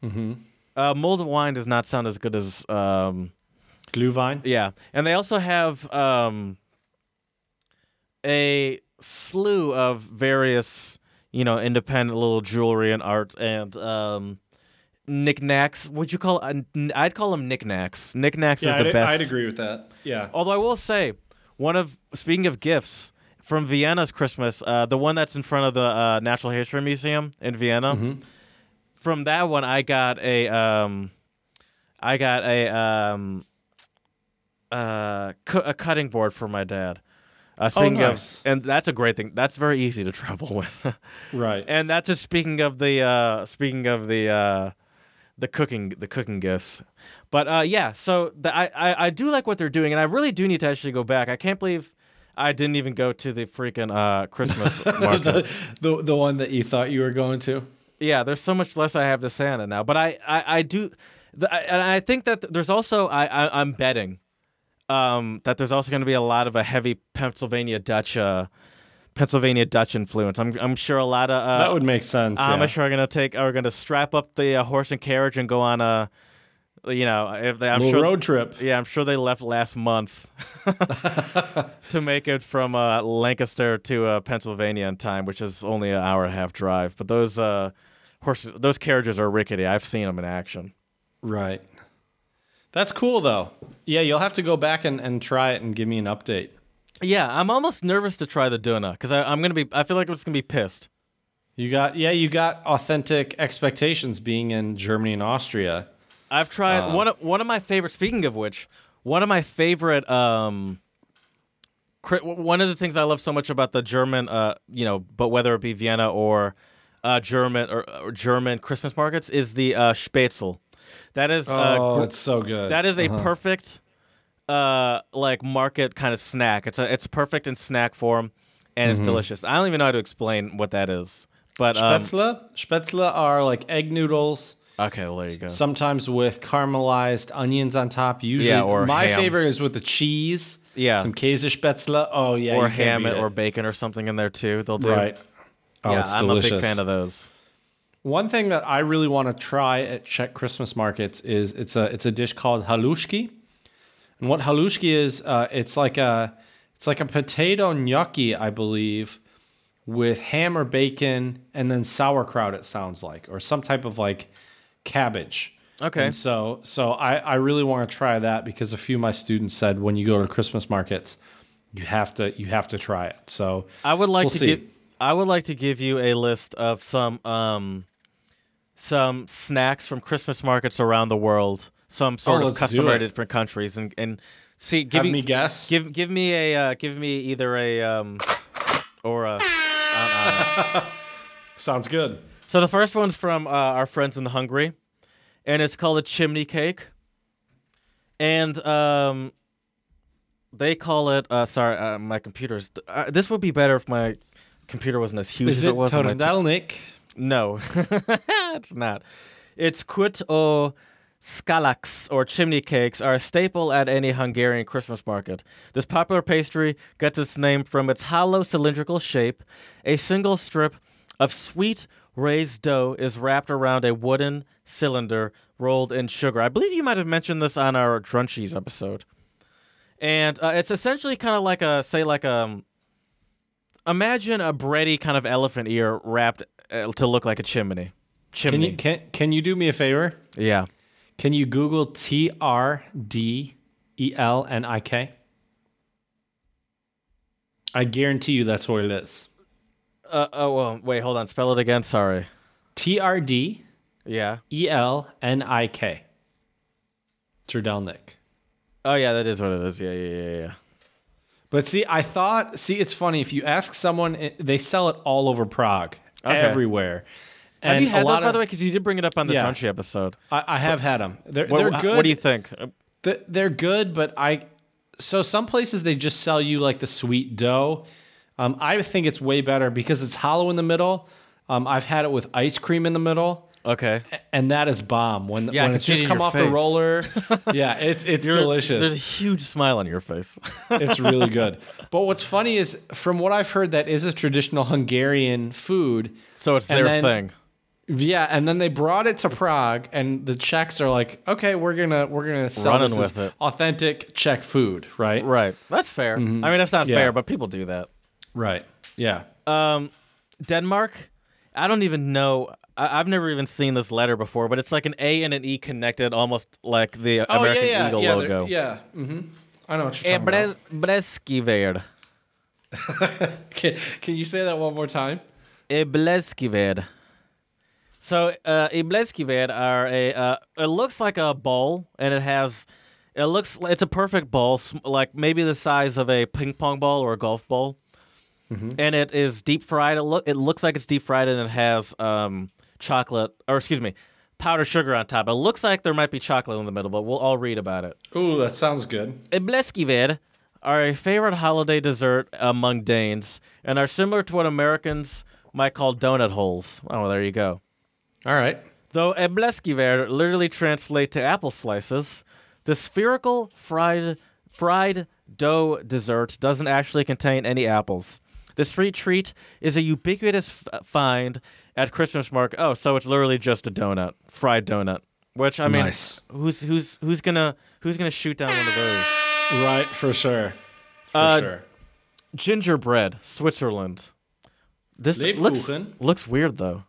mm-hmm. Uh, mulled wine does not sound as good as, um, Glühwein. yeah. And they also have um, a slew of various, you know, independent little jewelry and art and um, knickknacks. Would you call? Uh, I'd call them knickknacks. Knickknacks Yeah, is the I'd, best. I'd agree with that. Yeah. Although I will say, one of speaking of gifts from Vienna's Christmas, uh, the one that's in front of the uh, Natural History Museum in Vienna. Mhm. From that one, I got a um, I got a um, uh, cu- a cutting board for my dad. Uh, speaking nice. of, and that's a great thing. That's very easy to travel with. Right. and that's just speaking of the uh, speaking of the uh, the cooking the cooking gifts. But uh, yeah, so the, I, I I do like what they're doing, and I really do need to actually go back. I can't believe I didn't even go to the freaking uh, Christmas market. the, the the one that you thought you were going to. yeah, there's so much less I have to say on it now. But I I, I do, the, I, and I think that there's also I, I I'm betting um, that there's also going to be a lot of a heavy Pennsylvania Dutch uh, Pennsylvania Dutch influence. I'm I'm sure a lot of uh, that would make sense. yeah. Amish are gonna take are gonna strap up the uh, horse and carriage and go on a, you know, if they, I'm little sure. road trip. Yeah, I'm sure they left last month to make it from uh, Lancaster to uh, Pennsylvania in time, which is only an hour and a half drive. But those uh, horses, those carriages are rickety. I've seen them in action. Right. That's cool though. Yeah, you'll have to go back and, and try it and give me an update. Yeah, I'm almost nervous to try the Döner because I'm gonna be. I feel like I'm just gonna be pissed. You got yeah, you got authentic expectations being in Germany and Austria. I've tried Uh. one of one of my favorite. Speaking of which, one of my favorite um, cri- one of the things I love so much about the German, uh, you know, but whether it be Vienna or uh, German or, or German Christmas markets is the uh, Spätzle. That is uh, oh, gr- it's so good. that is a Uh-huh. perfect uh like market kind of snack. It's a it's perfect in snack form and Mm-hmm. it's delicious. I don't even know how to explain what that is. But um, Spätzle. Spätzle are like egg noodles, okay, well there you go. sometimes with caramelized onions on top. Usually, Yeah, or my ham. favorite is with the cheese. Yeah. some Käsespätzle. Oh yeah, or ham beat or bacon or something in there too. They'll do. right. Oh, yeah, I'm delicious. a big fan of those. One thing that I really want to try at Czech Christmas markets is it's a it's a dish called halushki, and what halushki is, uh, it's like a it's like a potato gnocchi, I believe, with ham or bacon and then sauerkraut. It sounds like, or some type of like cabbage. Okay. And so so I I really want to try that because a few of my students said when you go to Christmas markets, you have to you have to try it. So I would like We'll to see. give I would like to give you a list of some um some snacks from Christmas markets around the world, some sort of Oh, do to different countries, and and see give you, me guess. give give me a uh, give me either a um or a don't- I don't know. Sounds good. So the first one's from uh, our friends in Hungary, and it's called a chimney cake. And um, they call it. Uh, sorry, uh, my computer's. Uh, this would be better if my computer wasn't as huge Is as it it was. my t- no, it's not. It's kut o skalax, or chimney cakes, are a staple at any Hungarian Christmas market. This popular pastry gets its name from its hollow cylindrical shape. A single strip of sweet raised dough is wrapped around a wooden cylinder rolled in sugar. I believe you might have mentioned this on our Drunchies episode. And uh, it's essentially kind of like a, say, like a, imagine a bready kind of elephant ear wrapped uh, to look like a chimney. Can Chimney. you can can you do me a favor? yeah. Can you Google T R D E L N I K? I guarantee you that's what it is. Uh, oh, well, wait, hold on. Spell it again. Sorry. T R D Yeah. E L N I K. Turdelnik. Oh, yeah, that is what it is. Yeah, yeah, yeah, yeah. But see, I thought, see, it's funny. If you ask someone, it- they sell it all over Prague, Okay. everywhere. Have you had those, by the way? Because you did bring it up on the Yeah. Episode. I, I have had them. They're, What, they're good. What do you think? Uh, Th- They're good, but I. So some places they just sell you like the sweet dough. Um, I think it's way better because it's hollow in the middle. Um, I've had it with ice cream in the middle, Okay. and that is bomb. When Yeah, when it's just come off the roller, yeah, it's it's You're- delicious. There's a huge smile on your face. it's really good. But what's funny is, from what I've heard, that is a traditional Hungarian food. so it's their then- thing. Yeah, and then they brought it to Prague, and the Czechs are like, okay, we're gonna we're gonna sell Running this with it. authentic Czech food, right? Right. That's fair. I mean, that's not Mm-hmm. Yeah. fair, but people do that. Right. Yeah. Um, Denmark. I don't even know. I- I've never even seen this letter before, but it's like an A and an E connected, almost like the American Eagle yeah, logo. Yeah. Mm-hmm. I know what you're talking about. Bre- Breskiverd. Can, can you say that one more time? Ibleskived. So, uh, Ibleskived are a. Uh, it looks like a bowl, and it has. It looks. It's a perfect bowl, like maybe the size of a ping pong ball or a golf ball, and it is deep fried. It look. It looks like it's deep fried, and it has um chocolate, or excuse me, powdered sugar on top. It looks like there might be chocolate in the middle, but we'll all read about it. Ooh, that sounds good. Ibleskived are a favorite holiday dessert among Danes and are similar to what Americans might call donut holes. Oh, there you go. All right. Though Ibleskived literally translate to apple slices, the spherical fried fried dough dessert doesn't actually contain any apples. This sweet treat is a ubiquitous f- find at Christmas market. Oh, so it's literally just a donut, fried donut. Which I mean, Nice. who's who's who's gonna who's gonna shoot down one of those? Right, for sure. For Uh, sure. Gingerbread, Switzerland. This looks, looks weird though.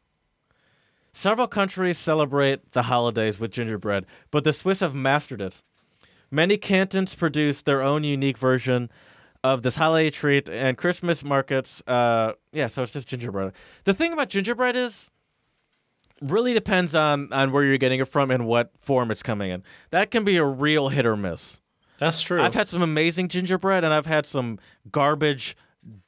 Several countries celebrate the holidays with gingerbread, but the Swiss have mastered it. Many cantons produce their own unique version of this holiday treat, and Christmas markets. Uh, yeah, so it's just gingerbread. The thing about gingerbread is, really depends on on where you're getting it from and what form it's coming in. That can be a real hit or miss. That's true. I've had some amazing gingerbread, and I've had some garbage,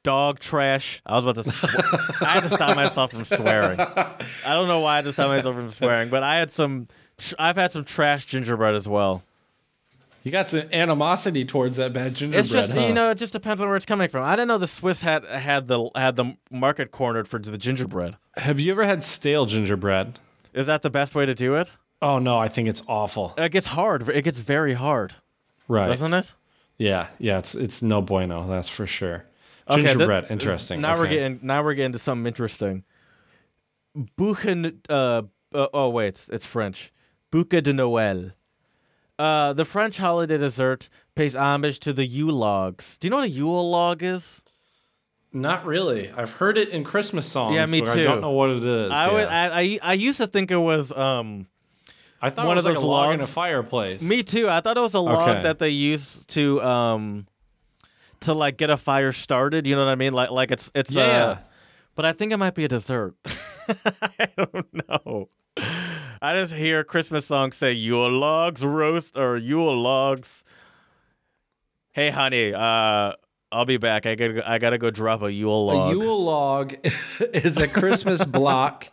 dog trash. I was about to. Sw- I had to stop myself from swearing. I don't know why I just had to stop myself from swearing, but I had some. I've had some trash gingerbread as well. You got some animosity towards that bad gingerbread. It's just huh? you know, it just depends on where it's coming from. I didn't know the Swiss had had the had the market cornered for the gingerbread. Have you ever had stale gingerbread? Is that the best way to do it? Oh no, I think it's awful. It gets hard. It gets very hard, Right. doesn't it? Yeah, yeah, it's it's no bueno, that's for sure. Okay, Gingerbread, interesting. Now we're getting now we're getting to something interesting. Buchen uh, uh oh wait, it's French. Bûche de Noël. Uh, the French holiday dessert pays homage to the Yule logs. Do you know what a Yule log is? Not really. I've heard it in Christmas songs. Yeah, me but I don't know what it is. I, yeah. would, I, I I used to think it was um I thought one it was of like those a log in a fireplace. me too. I thought it was a log Okay. that they used to um to like get a fire started. You know what I mean? Like like it's it's Yeah, uh, yeah. but I think it might be a dessert. I don't know. I just hear Christmas songs say Yule logs roast or Yule logs. Hey honey, uh I'll be back. I gotta go, I gotta go drop a Yule log. A Yule log is a Christmas block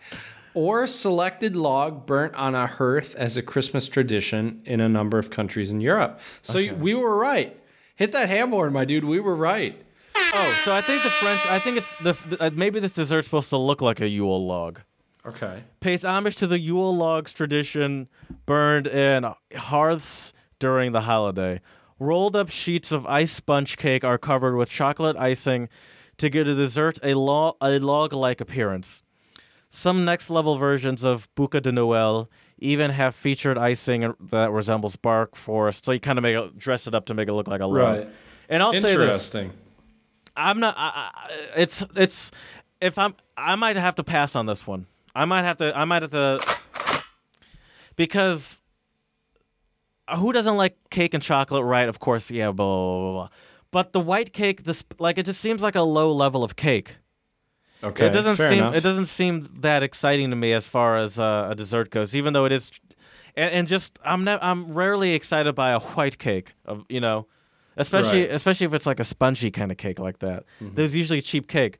or selected log burnt on a hearth as a Christmas tradition in a number of countries in Europe. So we were right. Hit that ham horn, my dude. We were right. oh, so I think the French. I think it's the, the uh, maybe this dessert's supposed to look like a Yule log. Okay. pays homage to the Yule logs tradition burned in hearths during the holiday. Rolled up sheets of ice sponge cake are covered with chocolate icing to give the dessert a, lo- a log like appearance. Some next level versions of Bûche de Noël even have featured icing that resembles bark forest, so you kind of make it, dress it up to make it look like a log. Right. And I'll say this: Interesting. I'm not. I, I, it's it's. If I'm, I might have to pass on this one. I might have to. I might have to. Because who doesn't like cake and chocolate, right? Of course, yeah. Blah blah blah. blah. But the white cake, this like it just seems like a low level of cake. Okay. it doesn't seem. enough. It doesn't seem that exciting to me as far as uh, a dessert goes. Even though it is, and, and just I'm I'm rarely excited by a white cake. Of you know, especially Right. especially if it's like a spongy kind of cake like that. There's usually cheap cake.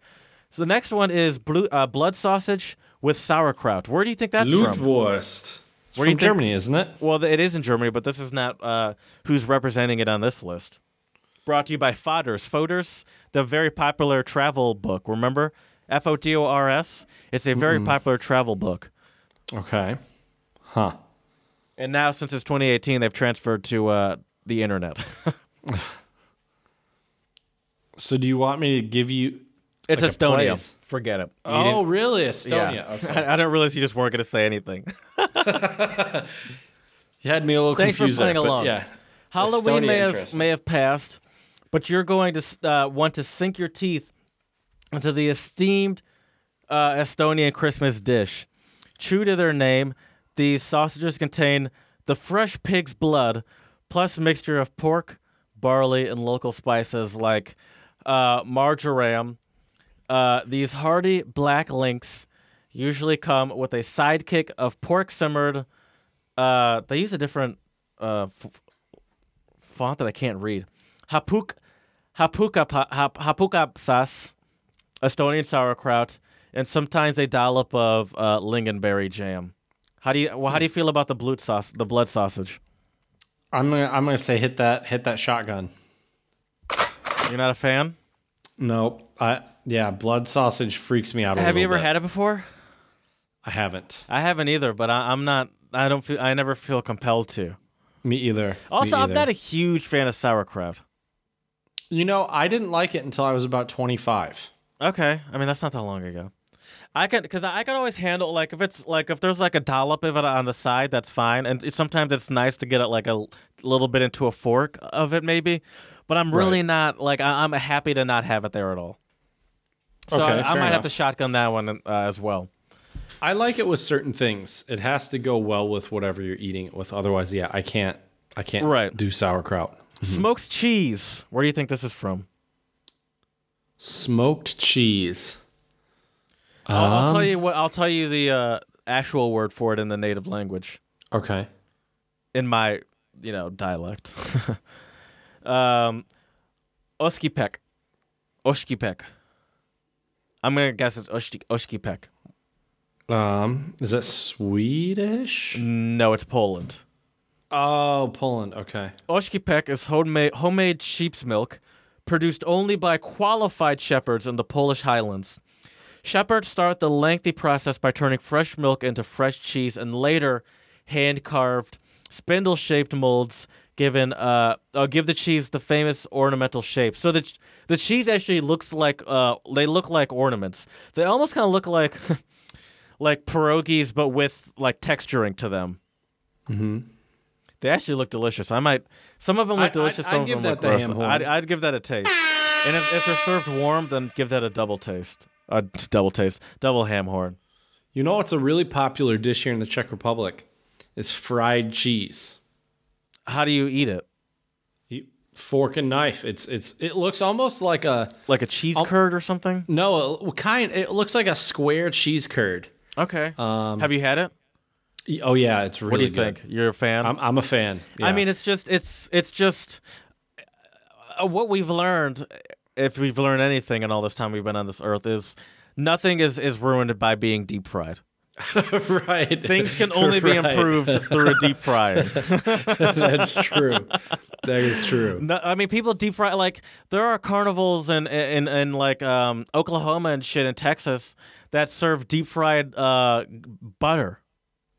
So the next one is blue, uh, blood sausage with sauerkraut. Where do you think that's from? Blutwurst. It's Where from Germany, isn't it? Well, it is in Germany, but this is not uh, who's representing it on this list. Brought to you by Fodor's. Fodor's, the very popular travel book. Remember? F O D O R S. It's a very popular travel book. Okay. Huh. And now, since it's 2018, they've transferred to uh, the internet. So do you want me to give you it's Like Estonia. place. Forget it. You Oh, really? Estonia. yeah. Okay. I, I didn't realize you just weren't going to say anything. You had me a little confused. Thanks for confused playing there, along. yeah. Halloween Estonia, may have, may have passed, but you're going to uh, want to sink your teeth into the esteemed uh, Estonian Christmas dish. True to their name, these sausages contain the fresh pig's blood plus a mixture of pork, barley, and local spices like uh, marjoram. Uh, these hearty black links usually come with a sidekick of pork simmered. Uh, they use a different uh, f- font that I can't read. Hapuk, hapuka, hap, hapukapsas, Estonian sauerkraut, and sometimes a dollop of uh, lingonberry jam. How do you well, how do you feel about the blood sauce, the blood sausage? I'm gonna I'm gonna say hit that hit that shotgun. You're not a fan? Nope. I yeah, blood sausage freaks me out. A Have you ever bit. had it before? I haven't. I haven't either, but I, I'm not. I don't feel. I never feel compelled to. Me either. Me Also, I'm not a huge fan of sauerkraut. You know, I didn't like it until I was about 25. Okay, I mean that's not that long ago. I can because I can always handle like if it's like if there's like a dollop of it on the side, that's fine. And sometimes it's nice to get it like a little bit into a fork of it, maybe. But I'm really Right. not like I, I'm happy to not have it there at all. So Okay, I, I fair might have to shotgun that one uh, as well. I like it with certain things. It has to go well with whatever you're eating it with. Otherwise, yeah, I can't. I can't Right. do sauerkraut. Smoked cheese. Where do you think this is from? Smoked cheese. I'll, I'll tell Um, you what. I'll tell you the uh, actual word for it in the native language. Okay. in my you know dialect Um, Oscypek. Oscypek. I'm gonna guess it's Oski- Oscypek. Um, is that Swedish? No, it's Poland. Oh, Poland. Okay. Oscypek is homemade, homemade sheep's milk produced only by qualified shepherds in the Polish Highlands. Shepherds start the lengthy process by turning fresh milk into fresh cheese and later hand carved, spindle shaped molds given uh, uh give the cheese the famous ornamental shape. So the ch- the cheese actually looks like uh they look like ornaments. They almost kind of look like like pierogies but with like texturing to them. Mm-hmm. They actually look delicious. I might. Some of them look I'd- delicious. I'd- some I'd of give them look that the gross. I'd, I'd give that a taste. And if, if they're served warm, then give that a double taste. A double taste, double ham horn. You know what's a really popular dish here in the Czech Republic? It's fried cheese. How do you eat it? You, fork and knife. It's it's it looks almost like a Like a cheese Um, curd or something? no a, kind. It looks like a square cheese curd. Okay. Um, Have you had it? oh yeah, it's really What do you good. think? You're a fan? I'm I'm a fan. I mean, it's just it's it's just uh, what we've learned. If we've learned anything in all this time we've been on this earth, is nothing is is ruined by being deep fried. right. Things can only be improved through a deep frying. That's true. That is true. No, I mean people deep fry like there are carnivals in in in like um, Oklahoma and shit in Texas that serve deep fried uh, butter,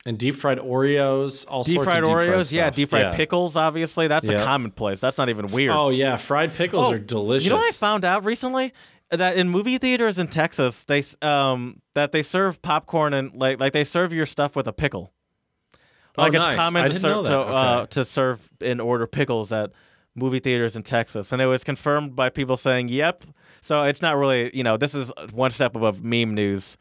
And deep fried Oreos, all deep sorts fried of deep fried Oreos, yeah, deep fried Yeah. pickles. Obviously, that's a commonplace. That's not even weird. Oh yeah, fried pickles Oh, are delicious. You know what I found out recently? That in movie theaters in Texas, they um that they serve popcorn and like like they serve your stuff with a pickle. Oh, Like it's nice. common to serve know that. to uh, to serve and order pickles at movie theaters in Texas, and it was confirmed by people saying, "Yep." So it's not really you know this is one step above meme news.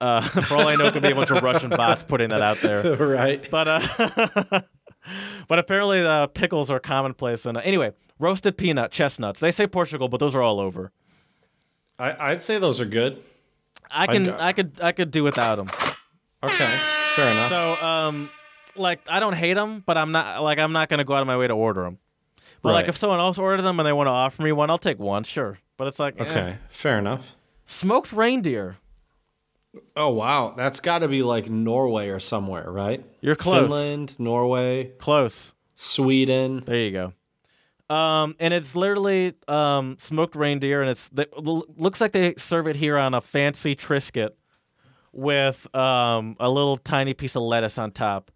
Uh, for all I know, it could be a bunch of Russian bots putting that out there. right. But uh, but apparently the pickles are commonplace. And uh, anyway, roasted peanut, chestnuts. They say Portugal, but those are all over. I, I'd say those are good. I can got- I could I could do without them. Okay, fair enough. So um, like I don't hate them, but I'm not like I'm not gonna go out of my way to order them. But like if someone else ordered them and they want to offer me one, I'll take one, sure. But it's like eh. okay, fair enough. smoked reindeer. Oh wow, that's got to be like Norway or somewhere, right? You're close. Finland, Norway, Close. Sweden. There you go. Um, and it's literally um, smoked reindeer, and it's it looks like they serve it here on a fancy Triscuit with um, a little tiny piece of lettuce on top.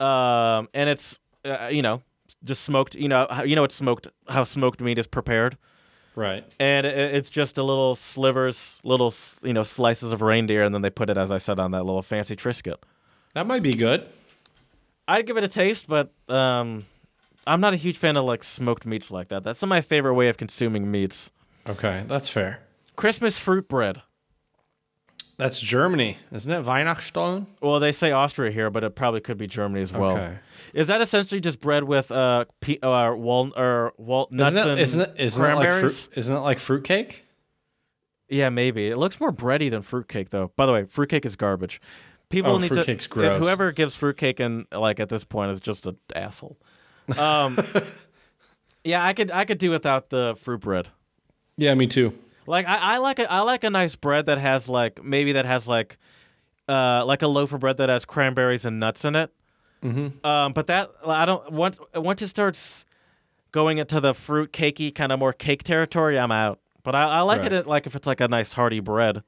Um, and it's uh, you know just smoked. You know how- you know it's smoked how smoked meat is prepared, Right. and it, it's just a little slivers, little you know slices of reindeer, and then they put it as I said on that little fancy Triscuit. That might be good. I'd give it a taste, but um, I'm not a huge fan of like smoked meats like that. That's not my favorite way of consuming meats. Okay, that's fair. Christmas fruit bread. That's Germany, isn't it? Weihnachtsstollen. Well, they say Austria here, but it probably could be Germany as well. Okay. Is that essentially just bread with uh, pe- uh wal or wal nuts Isn't it? and Isn't it? Isn't it like fruit? Isn't it like fruitcake? Yeah, maybe. It looks more bready than fruitcake, though. By the way, fruitcake is garbage. People Oh, need fruitcake's to. gross. Whoever gives fruitcake and like at this point is just an asshole. Um, yeah, I could I could do without the fruit bread. Yeah, me too. Like I, I like a I like a nice bread that has like maybe that has like uh like a loaf of bread that has cranberries and nuts in it. Mm-hmm. Um, but that I don't once once it starts going into the fruit cakey kind of more cake territory, I'm out. But I, I like Right. It like if it's like a nice hearty bread.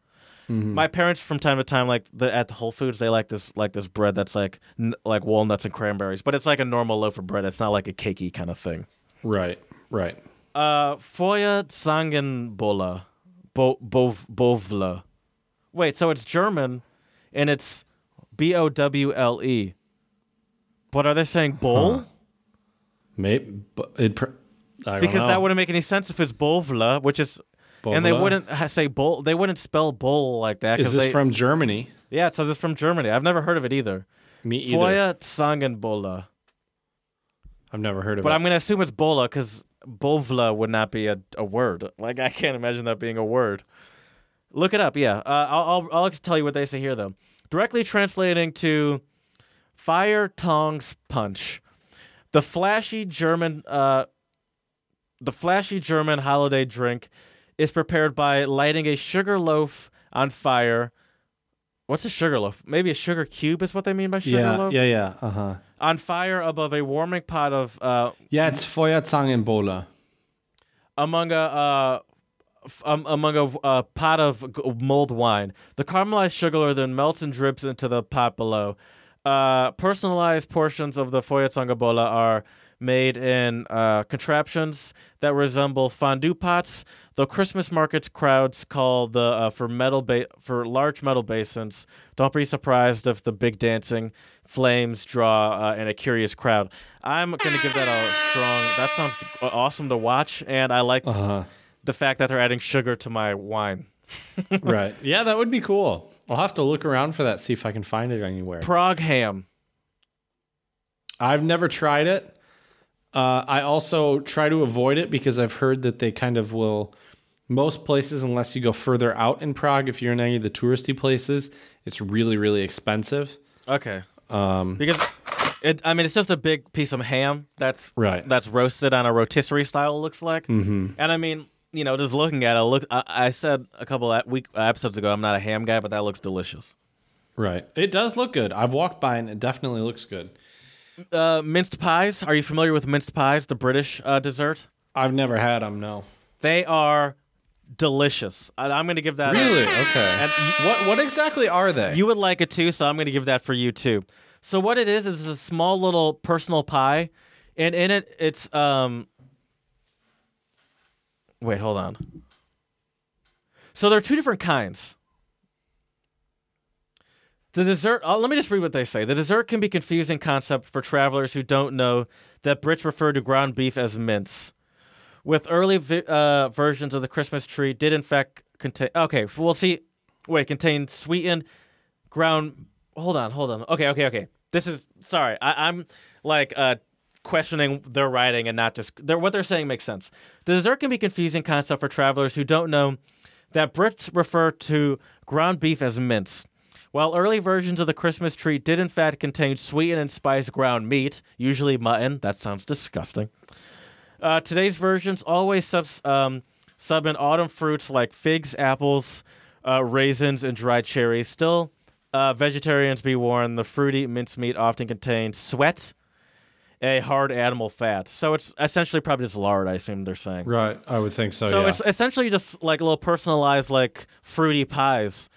My parents from time to time like the at the Whole Foods they like this like this bread that's like n- like walnuts and cranberries, but it's like a normal loaf of bread. It's not like a cakey kind of thing. Right. Right. Uh, Feuer Zangenbola, Bo Bov Bovle. Wait, so it's German, and it's B O W L E. But are they saying bowl? Huh. Maybe but it. Pr- I don't Because know. that wouldn't make any sense if it's Bovla, which is, and they wouldn't say bowl. They wouldn't spell bowl like that. Is this they, from Germany? Yeah, it says it's from Germany. I've never heard of it either. Me either. Feuer Zangenbola. I've never heard of But it. But I'm gonna assume it's bola because bovla would not be a, a word. Like I can't imagine that being a word. Look it up. Yeah, uh, I'll, I'll I'll tell you what they say here though. Directly translating to fire tongs punch, the flashy German uh, the flashy German holiday drink is prepared by lighting a sugar loaf on fire. What's a sugar loaf? Maybe a sugar cube is what they mean by sugar yeah, loaf. yeah, yeah. Uh huh. On fire above a warming pot of uh, Yeah, it's Feuerzangenbowle. among a uh, um, among a, a pot of g- mulled wine. The caramelized sugar then melts and drips into the pot below. Uh, personalized portions of the Feuerzangenbowle are made in uh, contraptions that resemble fondue pots. Though Christmas markets crowds call the uh, for metal ba- for large metal basins. Don't be surprised if the big dancing flames draw uh, in a curious crowd. I'm gonna give that a strong. That sounds awesome to watch, and I like Uh huh. the fact that they're adding sugar to my wine. right. Yeah, that would be cool. I'll have to look around for that, see if I can find it anywhere. Prague ham. I've never tried it. Uh, I also try to avoid it because I've heard that they kind of will. Most places, unless you go further out in Prague, if you're in any of the touristy places, it's really, really expensive. Okay. Um, Because it, I mean, it's just a big piece of ham that's Right. that's roasted on a rotisserie style. Looks like, mhm. and I mean, you know, just looking at it, look. I, I said a couple of week uh, episodes ago, I'm not a ham guy, but that looks delicious. Right. It does look good. I've walked by and it definitely looks good. Uh, minced pies. Are you familiar with minced pies, the British uh, dessert? I've never had them, no. They are delicious. I, I'm going to give that. a- Really? Okay. And what what exactly are they? You would like it too, so I'm going to give that for you too. So what it is is a small little personal pie, and in it it's um. Wait, hold on. So there are two different kinds. The dessert. Uh, let me just read what they say. The dessert can be confusing concept for travelers who don't know that Brits refer to ground beef as mince. With early vi- uh, versions of the Christmas tree, did in fact contain. Okay, we'll see. Wait, contain sweetened ground. Hold on, hold on. Okay, okay, okay. This is sorry. I, I'm like uh, questioning their writing and not just their, what they're saying makes sense. The dessert can be confusing concept for travelers who don't know that Brits refer to ground beef as mince. While early versions of the Christmas tree did in fact contain sweetened and spiced ground meat, usually mutton. That sounds disgusting. Uh, today's versions always subs, um, sub in autumn fruits like figs, apples, uh, raisins, and dried cherries. Still, uh, vegetarians be warned, the fruity mincemeat often contains suet, a hard animal fat. So it's essentially probably just lard, I assume they're saying. right. I would think so. So yeah. it's essentially just like little personalized like fruity pies.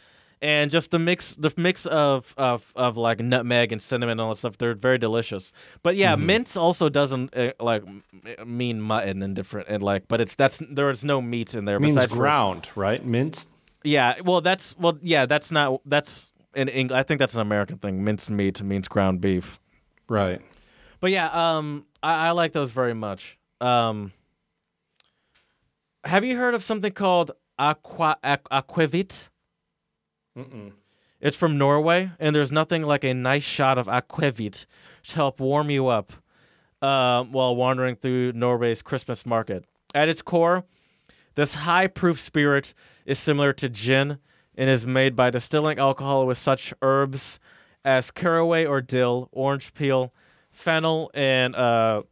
And just the mix, the mix of, of of like nutmeg and cinnamon and all that stuff, they're very delicious. But yeah, Mm-hmm. mince also doesn't uh, like m- mean mutton and different and like, but it's that's there is no meat in there. it means besides for- ground, right? Minced. yeah, well, that's well, yeah, that's not that's in English. I think that's an American thing. Minced meat means ground beef. Right. But yeah, um, I, I like those very much. Um, have you heard of something called aqua aqu- aquavit? Mm-mm. It's from Norway, and there's nothing like a nice shot of aquavit to help warm you up um, while wandering through Norway's Christmas market. At its core, this high proof spirit is similar to gin and is made by distilling alcohol with such herbs as caraway or dill, orange peel, fennel, and uh,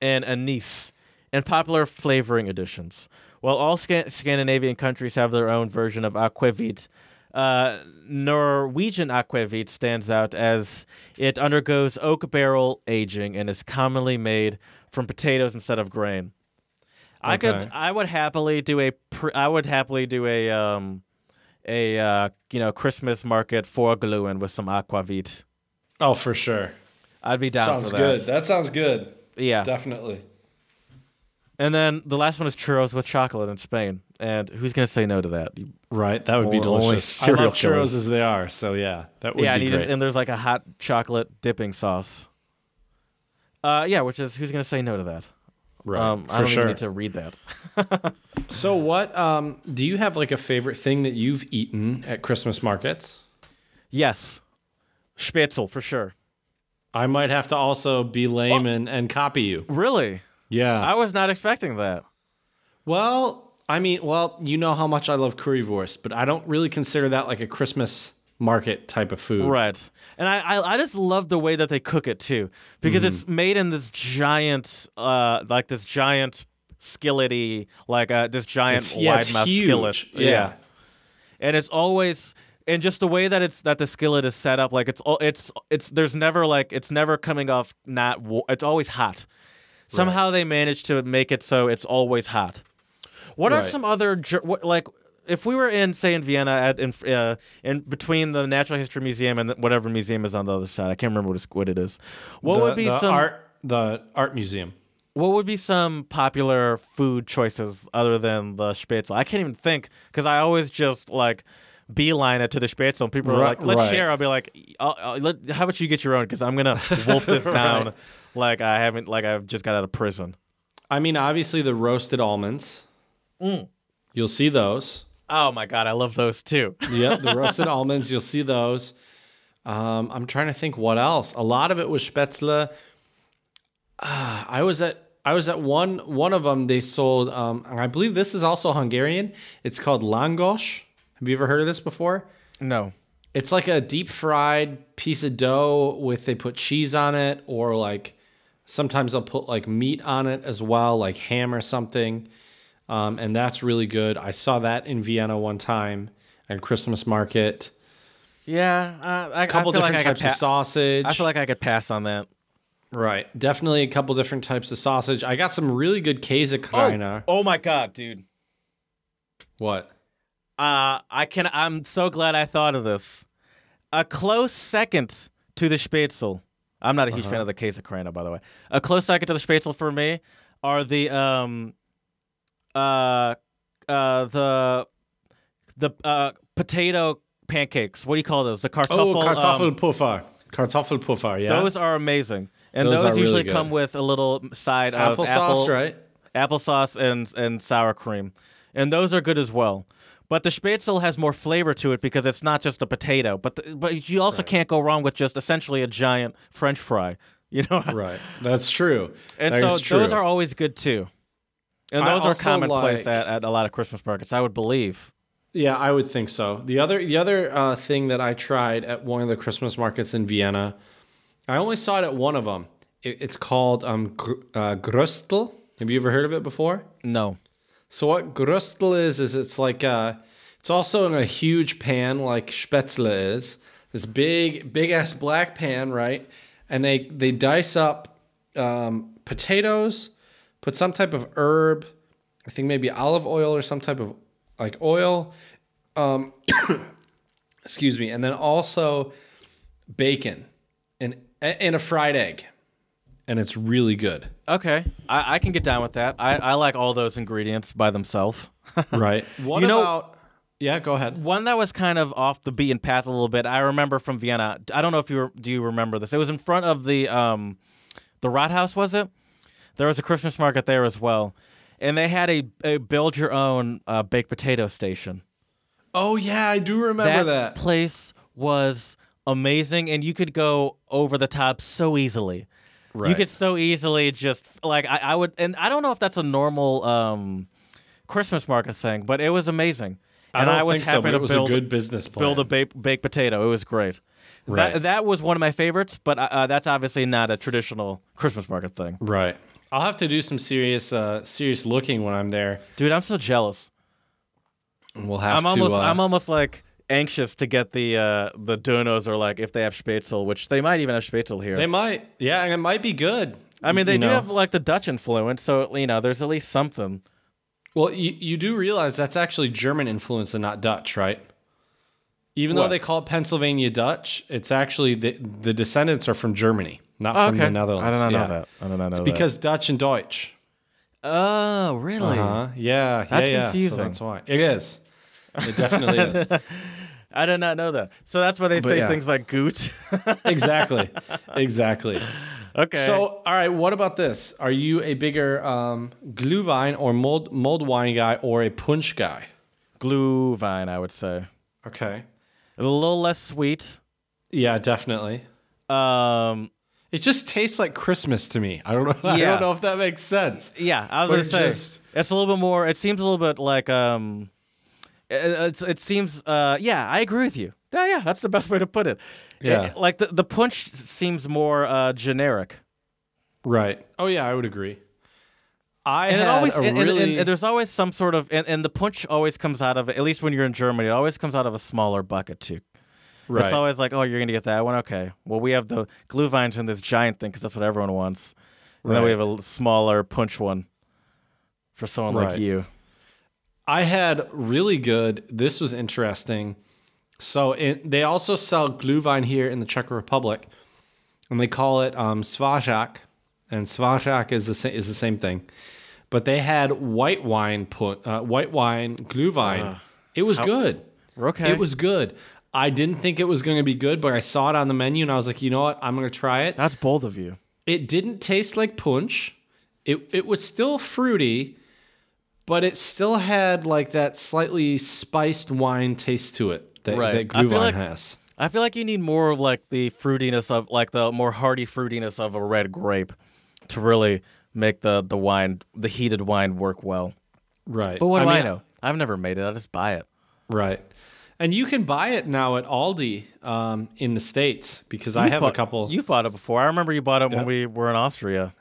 and anise, and popular flavoring additions. While all Scan- Scandinavian countries have their own version of aquavit, uh, Norwegian aquavit stands out as it undergoes oak barrel aging and is commonly made from potatoes instead of grain. I could, I would happily do a, pr- I would happily do a, um, a uh, you know Christmas market for gluen with some aquavit. Oh, for sure. I'd be down sounds for that. good. That sounds good. Yeah. Definitely. And then the last one is churros with chocolate in Spain. And who's gonna say no to that? Right. That would be Only delicious. I serial love churros killers. as they are. So yeah, that would yeah, and, be you great. just, and there's like a hot chocolate dipping sauce. Uh, yeah, which is who's gonna say no to that? right. Um, for I don't sure. even need to read that. So what? Um, do you have like a favorite thing that you've eaten at Christmas markets? Yes, Spätzle for sure. I might have to also be lame and, and copy you. Really, Yeah. I was not expecting that. well, I mean, well, you know how much I love currywurst, but I don't really consider that like a Christmas market type of food. Right. And I, I, I just love the way that they cook it too, because it's made in this giant, uh, like this giant skillety, like uh, this giant It's, yeah, wide mouth huge. skillet. Yeah. and it's always and just the way that it's that the skillet is set up, like it's all it's it's there's never like it's never coming off not it's always hot. Somehow they manage to make it so it's always hot. What are some other ger- what, like if we were in say in Vienna at in uh, in between the Natural History Museum and whatever museum is on the other side, I can't remember what, it's, what it is. What The- would be the some art the art museum? what would be some popular food choices other than the Spätzle? I can't even think because I always just like beeline it to the Spätzle. And people are Right- like, "Let's right. share." I'll be like, I'll, I'll- let, "How about you get your own?" Because I'm gonna wolf this down Right. like I haven't, like I've just got out of prison. I mean, obviously the roasted almonds. Mm. You'll see those. Oh my god, I love those too. Yep, the roasted almonds. You'll see those. Um, I'm trying to think what else. A lot of it was Spätzle. Ah, I was at I was at one one of them. They sold. Um, and I believe this is also Hungarian. It's called langos. Have you ever heard of this before? No. It's like a deep fried piece of dough with they put cheese on it, or like sometimes they'll put like meat on it as well, like ham or something. Um, and that's really good. I saw that in Vienna one time at Christmas market. Yeah, uh, I, A couple different like types could of sausage. I feel like I could pass on that. right, definitely a couple different types of sausage. I got some really good Käsekrainer. oh my god, dude. What? Uh, I can. I'm so glad I thought of this. A close second to the Spätzle. I'm not a huge fan of the Käsekrainer, by the way. A close second to the Spätzle for me are the um, uh, uh, the the uh potato pancakes. What do you call those? The kartoffel. Oh, um, Kartoffelpuffer. Kartoffelpuffer. Yeah. those are amazing, and Those those, really usually good. come with a little side of applesauce, apple, right? applesauce and and sour cream, and those are good as well. But the Spätzle has more flavor to it because it's not just a potato, but the, but you also can't go wrong with just essentially a giant French fry, you know. Right. That's true. And That so true. those are always good too, and those are commonplace like- at, at a lot of Christmas markets, I would believe. Yeah, I would think so. The other the other uh, thing that I tried at one of the Christmas markets in Vienna, I only saw it at one of them. It, it's called um, gr- uh, Gröstl. Have you ever heard of it before? No. So what Gröstl is is it's like uh it's also in a huge pan like Spätzle is. This big big ass black pan, right? And they they dice up um, potatoes, put some type of herb, I think maybe olive oil or some type of like oil. Um, excuse me, and then also bacon and and a fried egg, and it's really good. Okay, I, I can get down with that. I, I like all those ingredients by themselves. Right. What You know- about? Yeah, go ahead. One that was kind of off the beaten path a little bit. I remember from Vienna. I don't know if you were, do you remember this. It was in front of the um, the Rathaus, was it? There was a Christmas market there as well, and they had a, a build your own uh, baked potato station. Oh yeah, I do remember that. place was amazing, and you could go over the top so easily. You could so easily just like I, I would, and I don't know if that's a normal um, Christmas market thing, but it was amazing. I And don't I was think so, happy but to it was build a good business plan. build a ba- baked potato. It was great. Right. That, that was one of my favorites, but uh, that's obviously not a traditional Christmas market thing. right. I'll have to do some serious, uh, serious looking when I'm there. Dude, I'm so jealous. We'll have I'm to. almost uh, I'm almost like anxious to get the uh, the donos or like if they have Spätzle, which they might even have Spätzle here. They might. Yeah, and it might be good. I mean, they You do know. have like the Dutch influence, so you know, there's at least something. Well, you, you do realize that's actually German influence and not Dutch, right? Even though they call it Pennsylvania Dutch, it's actually the the descendants are from Germany, not from the Netherlands. I don't yeah. know that. I did not know It's that. Because Dutch and Deutsch. Oh, really? Uh-huh. Yeah, That's yeah, yeah. So confusing. that's why it is. It definitely is. I did not know that. So that's why they But say yeah. things like goot. exactly, exactly. okay. So, all right, what about this? Are you a bigger um, Glühwein or mold mold wine guy or a punch guy? Glühwein, I would say. Okay. A little less sweet. Yeah, definitely. Um, It just tastes like Christmas to me. I don't know. Yeah. I don't know if that makes sense. yeah, I was But gonna say just- it's a little bit more. It seems a little bit like um, it, it seems uh, yeah, I agree with you. Yeah, yeah, that's the best way to put it. Yeah. It- like the the punch seems more uh, generic, Right. Oh yeah, I would agree. I and always and, and- and- really and there's always some sort of and, and the punch always comes out of at least when you're in Germany, it always comes out of a smaller bucket too. right. It's always like, oh, you're gonna get that one. Okay. Well, we have the Glühweins in this giant thing because that's what everyone wants. And then we have a smaller punch one for someone Right. like you. I had really good. This was interesting. So it, they also sell Glühwein here in the Czech Republic, and they call it um, and Svařák is the sa- is the same thing. But they had white wine put uh, white wine Glühwein. it was good. Okay. It was good. I didn't think it was going to be good, but I saw it on the menu and I was like, you know what? I'm going to try it. That's bold of you. It didn't taste like punch. It it was still fruity, but it still had like that slightly spiced wine taste to it that, Right. that I feel Glühwein like- has. I feel like you need more of like the fruitiness of like the more hearty fruitiness of a red grape to really make the the wine the heated wine work well. Right. But what do I know? I've never made it. I just buy it. Right. And you can buy it now at Aldi um, in the States because I You've have bought- a couple. You've bought it before. I remember you bought it Yeah. when we were in Austria.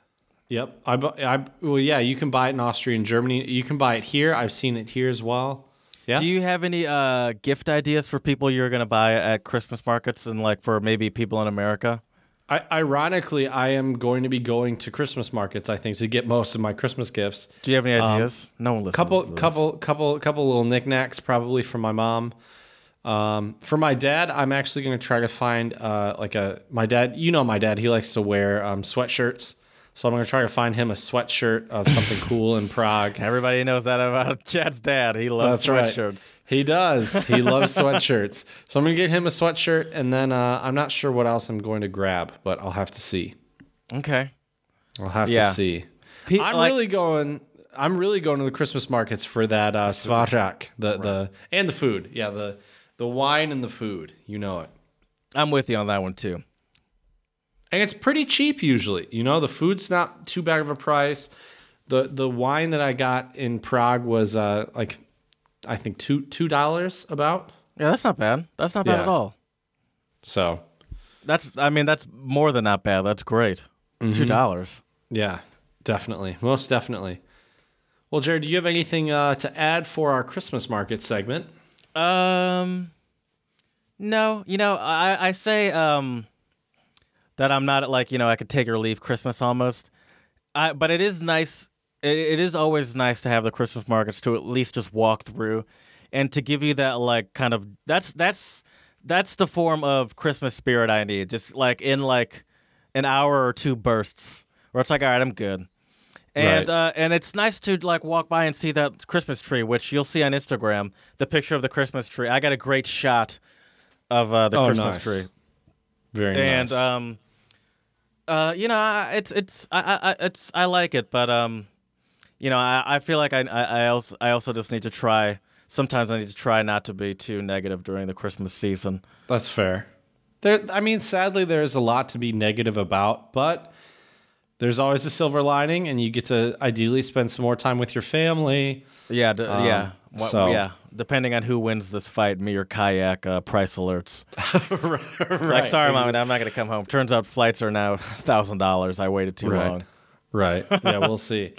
Yep. I, I well yeah, you can buy it in Austria and Germany. You can buy it here. I've seen it here as well. Yeah. Do you have any uh, gift ideas for people you're gonna buy at Christmas markets and like for maybe people in America? I, ironically, I am going to be going to Christmas markets. I think to get most of my Christmas gifts. Do you have any ideas? no one listens. couple to couple couple couple little knickknacks probably for my mom um, for my dad i'm actually going to try to find uh, like a my dad you know my dad he likes to wear um, sweatshirts so i'm going to try to find him a sweatshirt of something cool in prague Everybody knows that about Chad's dad. He loves That's right. sweatshirts. he does he loves sweatshirts so i'm going to get him a sweatshirt and then uh, i'm not sure what else i'm going to grab but i'll have to see Okay. i'll have Yeah. to see Pe- I'm like- really going. I'm really going to the Christmas markets for that uh, Svařák, the the and the food. Yeah, the the wine and the food. You know it, I'm with you on that one too. And it's pretty cheap usually. You know, the food's not too bad of a price. the The wine that I got in Prague was uh, like, I think two two dollars about. Yeah, that's not bad. That's not bad Yeah. at all. So That's I mean that's more than not bad. That's great. Mm-hmm. Two dollars. yeah, definitely, most definitely. Well, Jared, do you have anything uh, to add for our Christmas market segment? Um, no. You know, I I say um that I'm not like you know I could take or leave Christmas almost. I but it is nice. It, it is always nice to have the Christmas markets to at least just walk through, and to give you that like kind of that's that's that's the form of Christmas spirit I need. Just like in like an hour or two bursts, where it's like, all right, I'm good. And Right. uh, and it's nice to like walk by and see that Christmas tree, which you'll see on Instagram, the picture of the Christmas tree. I got a great shot of uh, the Oh, Christmas nice. tree, Very and nice. And um, uh, you know, I- it's it's I, I it's I like it, but um, you know, I, I feel like I, I I also I also just need to try. Sometimes I need to try not to be too negative during the Christmas season. That's fair. There, I mean, sadly, there's a lot to be negative about, but there's always a silver lining, and you get to ideally spend some more time with your family. Yeah, d- yeah, Wha- Um, so- yeah. Depending on who wins this fight, me or kayak, uh, price alerts. right. Like, sorry, mom, I'm not gonna come home. Turns out flights are now thousand dollars. I waited too Right. long. Right. Yeah, we'll see.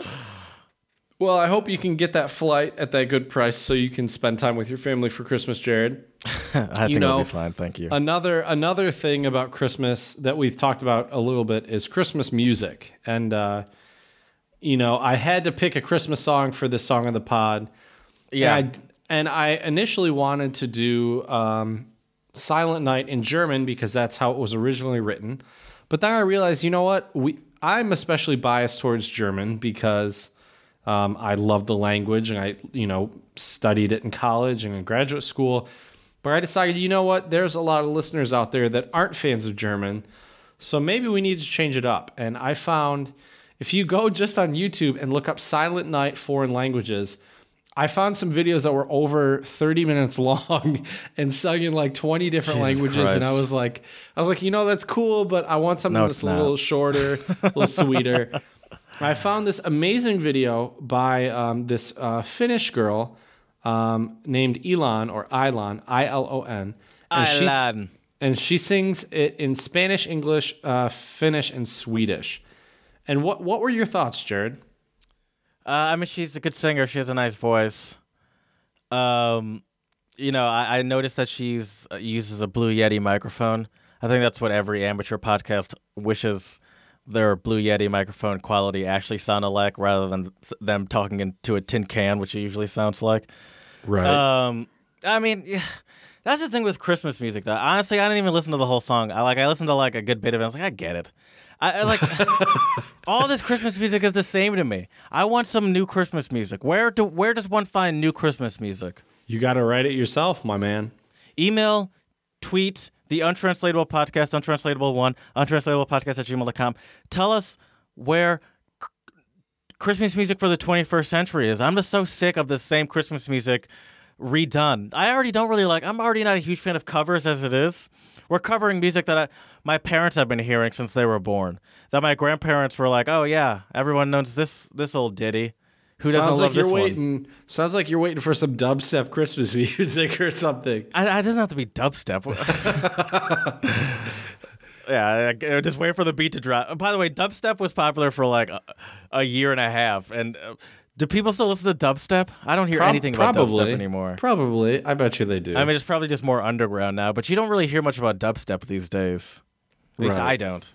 Well, I hope you can get that flight at that good price so you can spend time with your family for Christmas, Jared. I think know, it'll be fine. Thank you. Another another thing about Christmas that we've talked about a little bit is Christmas music, and uh, you know I had to pick a Christmas song for this song of the pod. yeah, I, and I initially wanted to do um, Silent Night in German because that's how it was originally written. But then I realized, you know what? We I'm especially biased towards German because um, I love the language and I, you know, studied it in college and in graduate school. But I decided, you know what? There's a lot of listeners out there that aren't fans of German. So maybe we need to change it up. And I found if you go just on YouTube and look up Silent Night foreign languages, I found some videos that were over 30 minutes long and sung in like 20 different Jesus languages. And I was like, I was like, you know, that's cool, but I want something No, that's it's a little shorter, a little sweeter. I found this amazing video by um, this uh, Finnish girl um, named Elon or Ilon, I L O N. And she's- and she sings it in Spanish, English, uh, Finnish, and Swedish. And what what were your thoughts, Jared? Uh, I mean, she's a good singer. She has a nice voice. Um, you know, I, I noticed that she's uh, uses a Blue Yeti microphone. I think that's what every amateur podcast wishes their Blue Yeti microphone quality actually sounded like, rather than them talking into a tin can, which it usually sounds like. Right. Um, I mean, yeah, that's the thing with Christmas music, though. Honestly, I didn't even listen to the whole song. I like, I listened to like a good bit of it. I was like, I get it. I, I like all this Christmas music is the same to me. I want some new Christmas music. Where do where does one find new Christmas music? you got to write it yourself, my man. Email, tweet, the untranslatable podcast, untranslatable one, untranslatable podcast at gmail.com. Tell us where Christmas music for the 21st century is. I'm just so sick of the same Christmas music redone. I already don't really like, I'm already not a huge fan of covers as it is. We're covering music that I, my parents have been hearing since they were born. That my grandparents were like, oh yeah, everyone knows this this old ditty. Who doesn't sounds love like you're this one? waiting. Sounds like you're waiting for some dubstep Christmas music or something. I, it doesn't have to be dubstep. yeah, I- I just wait for the beat to drop. By the way, dubstep was popular for like a, a year and a half. And uh, do people still listen to dubstep? I don't hear Prob- anything about dubstep anymore. Probably. I bet you they do. I mean, it's probably just more underground now, but you don't really hear much about dubstep these days. At least Right. I don't.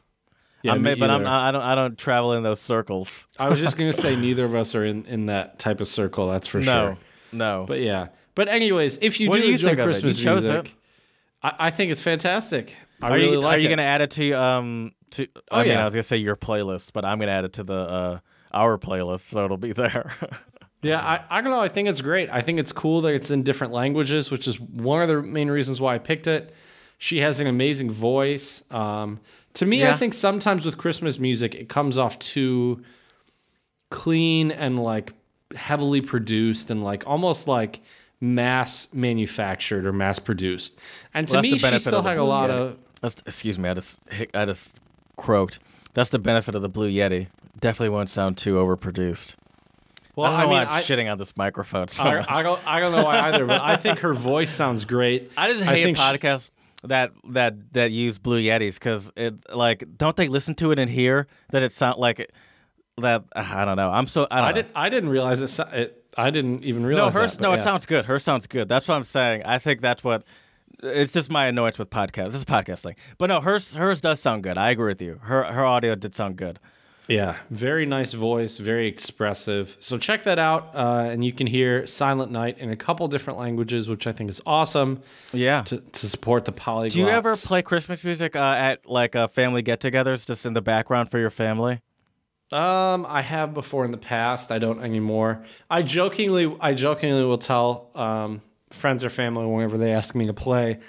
yeah, I'm, but I'm not, I don't. I don't travel in those circles. I was just gonna say neither of us are in, in that type of circle. That's for no, sure. no. But yeah. But anyways, if you What do, do you enjoy think of? You Christmas music, it. I, I think it's fantastic. I are really you like are you gonna add it to um to? Oh, I mean, yeah. I was gonna say your playlist, but I'm gonna add it to the uh our playlist, so it'll be there. Yeah, I, I don't know. I think it's great. I think it's cool that it's in different languages, which is one of the main reasons why I picked it. She has an amazing voice. Um, to me, I think sometimes with Christmas music, it comes off too clean and like heavily produced and like almost like mass manufactured or mass produced. And to Well, me, she still of had a lot Yeti. of. That's, excuse me, I just I just croaked. That's the benefit of the Blue Yeti. Definitely won't sound too overproduced. Well, I I, mean, I, shitting on this microphone so I. I don't, I don't know why either, but I think her voice sounds great. I just I hate she- podcasts that that that use Blue Yetis because it like don't they listen to it and hear that it sound like it, that I don't know. I'm so I don't I didn't. I didn't realize it. so- it I didn't even realize. No, hers. that, no, but it sounds good. Her sounds good. That's what I'm saying. I think that's what. It's just my annoyance with podcasts. This is a podcast thing, but no, hers hers does sound good. I agree with you. Her her audio did sound good. Yeah, very nice voice, very expressive. So check that out, uh, and you can hear Silent Night in a couple different languages, which I think is awesome Yeah. to, to support the polyglots. Do you ever play Christmas music uh, at like uh, family get-togethers, just in the background for your family? Um, I have before in the past. I don't anymore. I jokingly, I jokingly will tell um, friends or family whenever they ask me to play.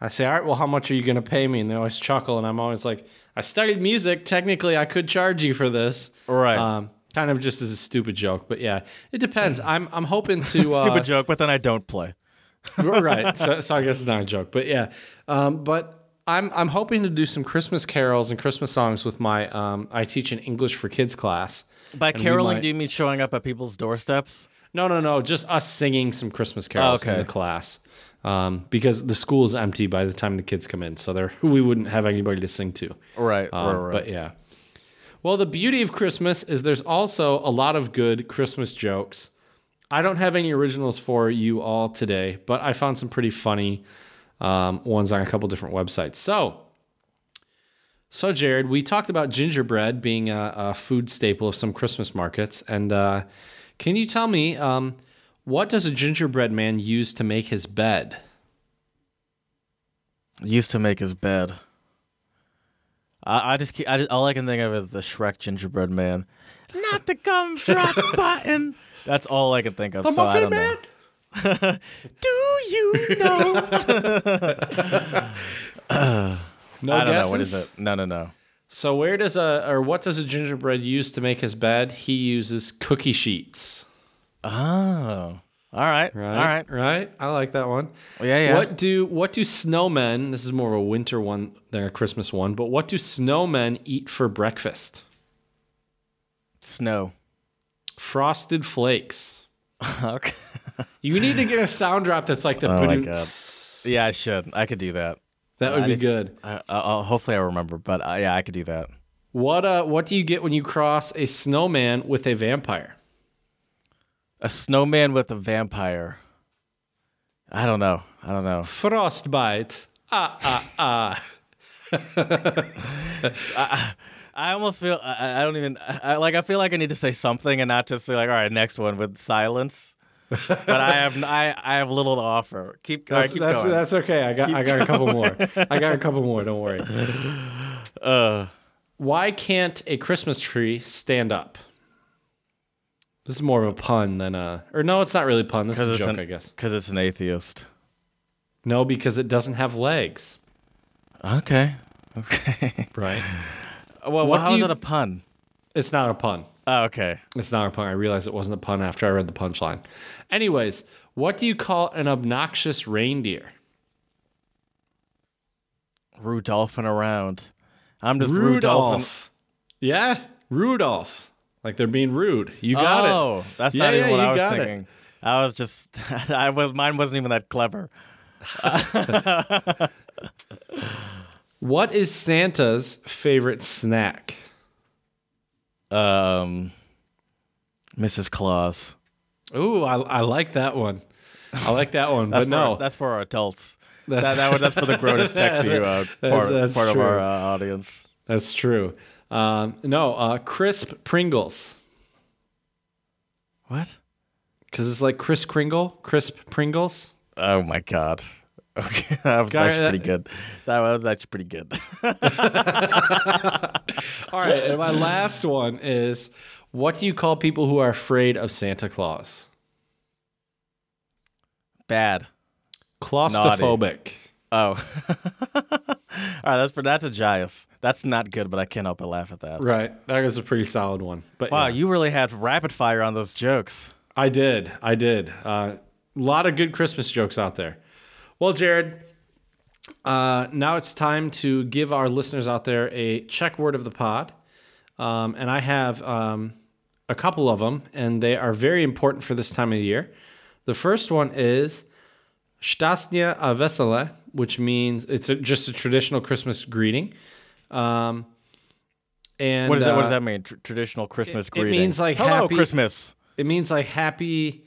I say, "All right, well, how much are you going to pay me?" And they always chuckle, and I'm always like, "I studied music. Technically, I could charge you for this." Right. Um, kind of just as a stupid joke, but yeah, it depends. I'm I'm hoping to uh, Stupid joke, but then I don't play. right. So, so I guess it's not a joke, but yeah. Um, but I'm I'm hoping to do some Christmas carols and Christmas songs with my um, I teach an English for kids class. By caroling, might- do you mean showing up at people's doorsteps? No, no, no, just us singing some Christmas carols in okay. the class. Um, because the school is empty by the time the kids come in, so there we wouldn't have anybody to sing to. Right, Um, right, right. But yeah. Well, the beauty of Christmas is there's also a lot of good Christmas jokes. I don't have any originals for you all today, but I found some pretty funny um, ones on a couple different websites. So, so Jared, we talked about gingerbread being a, a food staple of some Christmas markets, and uh, can you tell me um, what does a gingerbread man use to make his bed? Used to make his bed. I, I just keep, I just, all I can think of is the Shrek gingerbread man. Not the gumdrop button. That's all I can think of. so I don't know. Do you know? No I don't guesses? know. What is it? No, no, no. So where does a or what does a gingerbread use to make his bed? He uses cookie sheets. Oh, all right, Right. all right. Right. I like that one. Yeah, yeah. What do what do snowmen? This is more of a winter one than a Christmas one. But what do snowmen eat for breakfast? Snow. Frosted flakes. okay. You need to get a sound drop that's like the Oh my God. Yeah, I should. I could do that. That would I be did- good. I, I'll, hopefully, I remember. But uh, yeah, I could do that. What uh what do you get when you cross a snowman with a vampire? A snowman with a vampire. I don't know. I don't know. Frostbite. Ah ah ah. I almost feel I, I don't even I, like I feel like I need to say something and not just say like all right next one with silence. but I have I, I have little to offer. Keep, all right, That's, keep that's, going. that's okay. I got I got a couple more. I got a couple more, don't worry. uh, Why can't a Christmas tree stand up? This is more of a pun than a or no, it's not really a pun. This is a joke, an, I guess. Because it's an atheist. No, because it doesn't have legs. Okay. Okay. Right. well, What how do is you- it a pun? It's not a pun. Oh, okay. It's not a pun. I realized it wasn't a pun after I read the punchline. Anyways, what do you call an obnoxious reindeer? Rudolphin around. I'm just Rudolphin. Yeah, Rudolph. Like they're being rude. You got it. oh, that's Yeah, not even yeah, what I was got it. thinking. I was just I was mine wasn't even that clever. What is Santa's favorite snack? Um Mrs. Claus. Ooh, I, I like that one. I like that one. But no, us- that's for our adults. that's, That, that, one- that's for the grown and sexy uh, That's- part, that's part of our uh, audience. that's true. Um, no, uh, crisp Pringles. What? Because it's like Kris Kringle, crisp Pringles. Oh my god. Okay, that was Got actually pretty good. That was actually pretty good. All right, and my last one is what do you call people who are afraid of Santa Claus? Bad. Claustrophobic. Oh. All right, that's for that's a Gias. That's not good, but I can't help but laugh at that. Right. That is a pretty solid one. But Wow, yeah, you really had rapid fire on those jokes. I did. I did. A uh, lot of good Christmas jokes out there. Well, Jared, uh, now it's time to give our listeners out there a Czech word of the pod. Um, and I have um, a couple of them, and they are very important for this time of year. The first one is Šťastné a veselé, which means it's a, just a traditional Christmas greeting. Um, and What, is that, what uh, does that mean? Tr- traditional Christmas it greeting. It means, like, Hello, happy- Christmas. It means like happy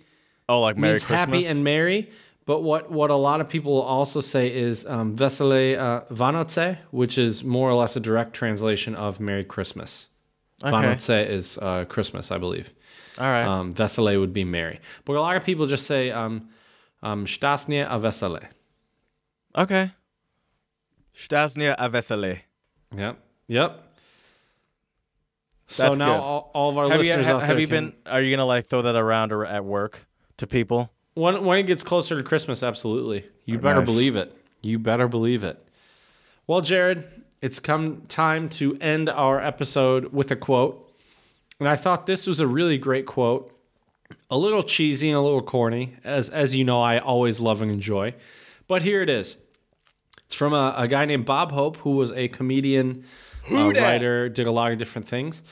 Oh, like Merry Christmas. happy and merry. But what, what a lot of people also say is um, Veselé uh, Vánoce, which is more or less a direct translation of Merry Christmas. Okay. Vánoce is uh, Christmas, I believe. All right. Um, Veselé would be merry. But a lot of people just say um, um, Šťastné a veselé. okay. Šťastné a veselé. Yep. Yep. So That's now good. all, all of our Have you, listeners ha- out have there you can- been? Are you gonna like throw that around or at work to people? When, when it gets closer to Christmas, absolutely. You better Nice. believe it. You better believe it. Well, Jared, it's come time to end our episode with a quote. And I thought this was a really great quote. A little cheesy and a little corny, as, as you know, I always love and enjoy. But here it is. It's from a, a guy named Bob Hope, who was a comedian, uh, writer, did a lot of different things.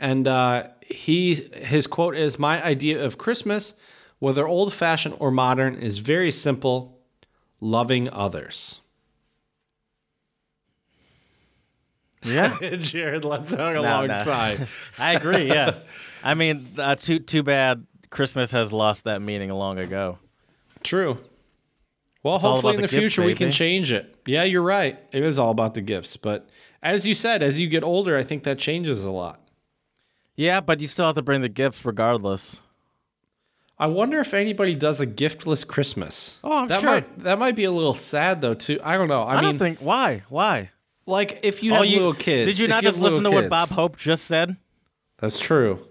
And uh, he his quote is My idea of Christmas, whether old fashioned or modern, is very simple loving others. Yeah, Jared, let's hang no. alongside. I agree. Yeah, I mean, uh, too too bad Christmas has lost that meaning long ago. True. Well, all hopefully in the the gifts, future we can change it. Yeah, you're right. It is all about the gifts. But as you said, as you get older, I think that changes a lot. Yeah, but you still have to bring the gifts regardless. I wonder if anybody does a giftless Christmas. Oh, I'm that sure. might that might be a little sad though too. I don't know. I, I, mean, don't think why why. like if you have you- little kids. Did you not have just listen to what Bob Hope just said? That's true.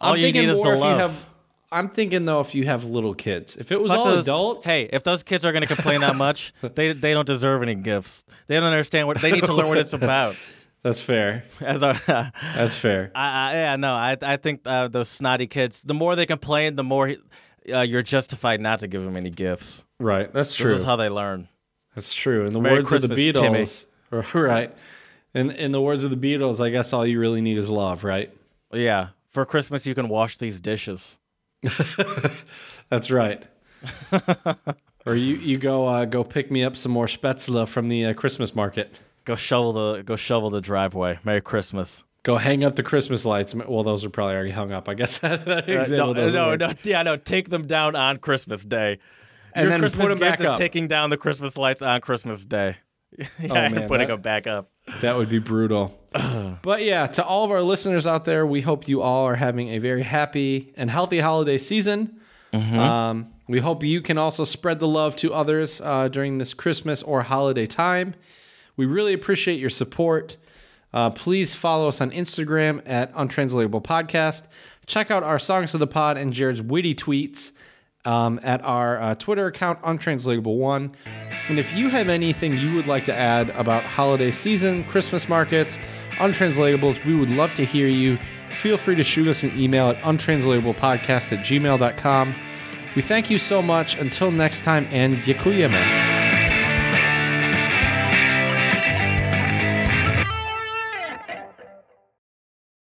All I'm you thinking need is more the if you love. have. I'm thinking though, if you have little kids, if it was Fuck all those- adults, Hey, if those kids are going to complain that much, they they don't deserve any gifts. They don't understand what they need to learn what it's about. that's fair. As a, That's fair. I, I, yeah, no, I I think uh, those snotty kids. The more they complain, the more uh, you're justified not to give them any gifts. Right. That's true. This is how they learn. That's true. In the Merry words of the Christmas, Timmy. Beatles, right? In in the words of the Beatles, I guess all you really need is love, right? Yeah, for Christmas you can wash these dishes. That's right. Or you you go uh, go pick me up some more spätzle from the uh, Christmas market. Go shovel the go shovel the driveway. Merry Christmas. Go hang up the Christmas lights. Well, those are probably already hung up. I guess that example no, doesn't no, work. no, yeah, no. Take them down on Christmas Day. And Your then Christmas put 'em gift back up. taking down the Christmas lights on Christmas Day. yeah, man, putting that- them back up. That would be brutal. but yeah, to all of our listeners out there, we hope you all are having a very happy and healthy holiday season. Um, we hope you can also spread the love to others uh, during this Christmas or holiday time. We really appreciate your support. Uh, please follow us on Instagram at Untranslatable Podcast. Check out our Songs of the Pod and Jared's witty tweets um, at our uh, Twitter account, Untranslatable One. And if you have anything you would like to add about holiday season, Christmas markets, untranslatables, we would love to hear you. Feel free to shoot us an email at untranslatablepodcast at gmail.com. We thank you so much. Until next time, and děkujeme.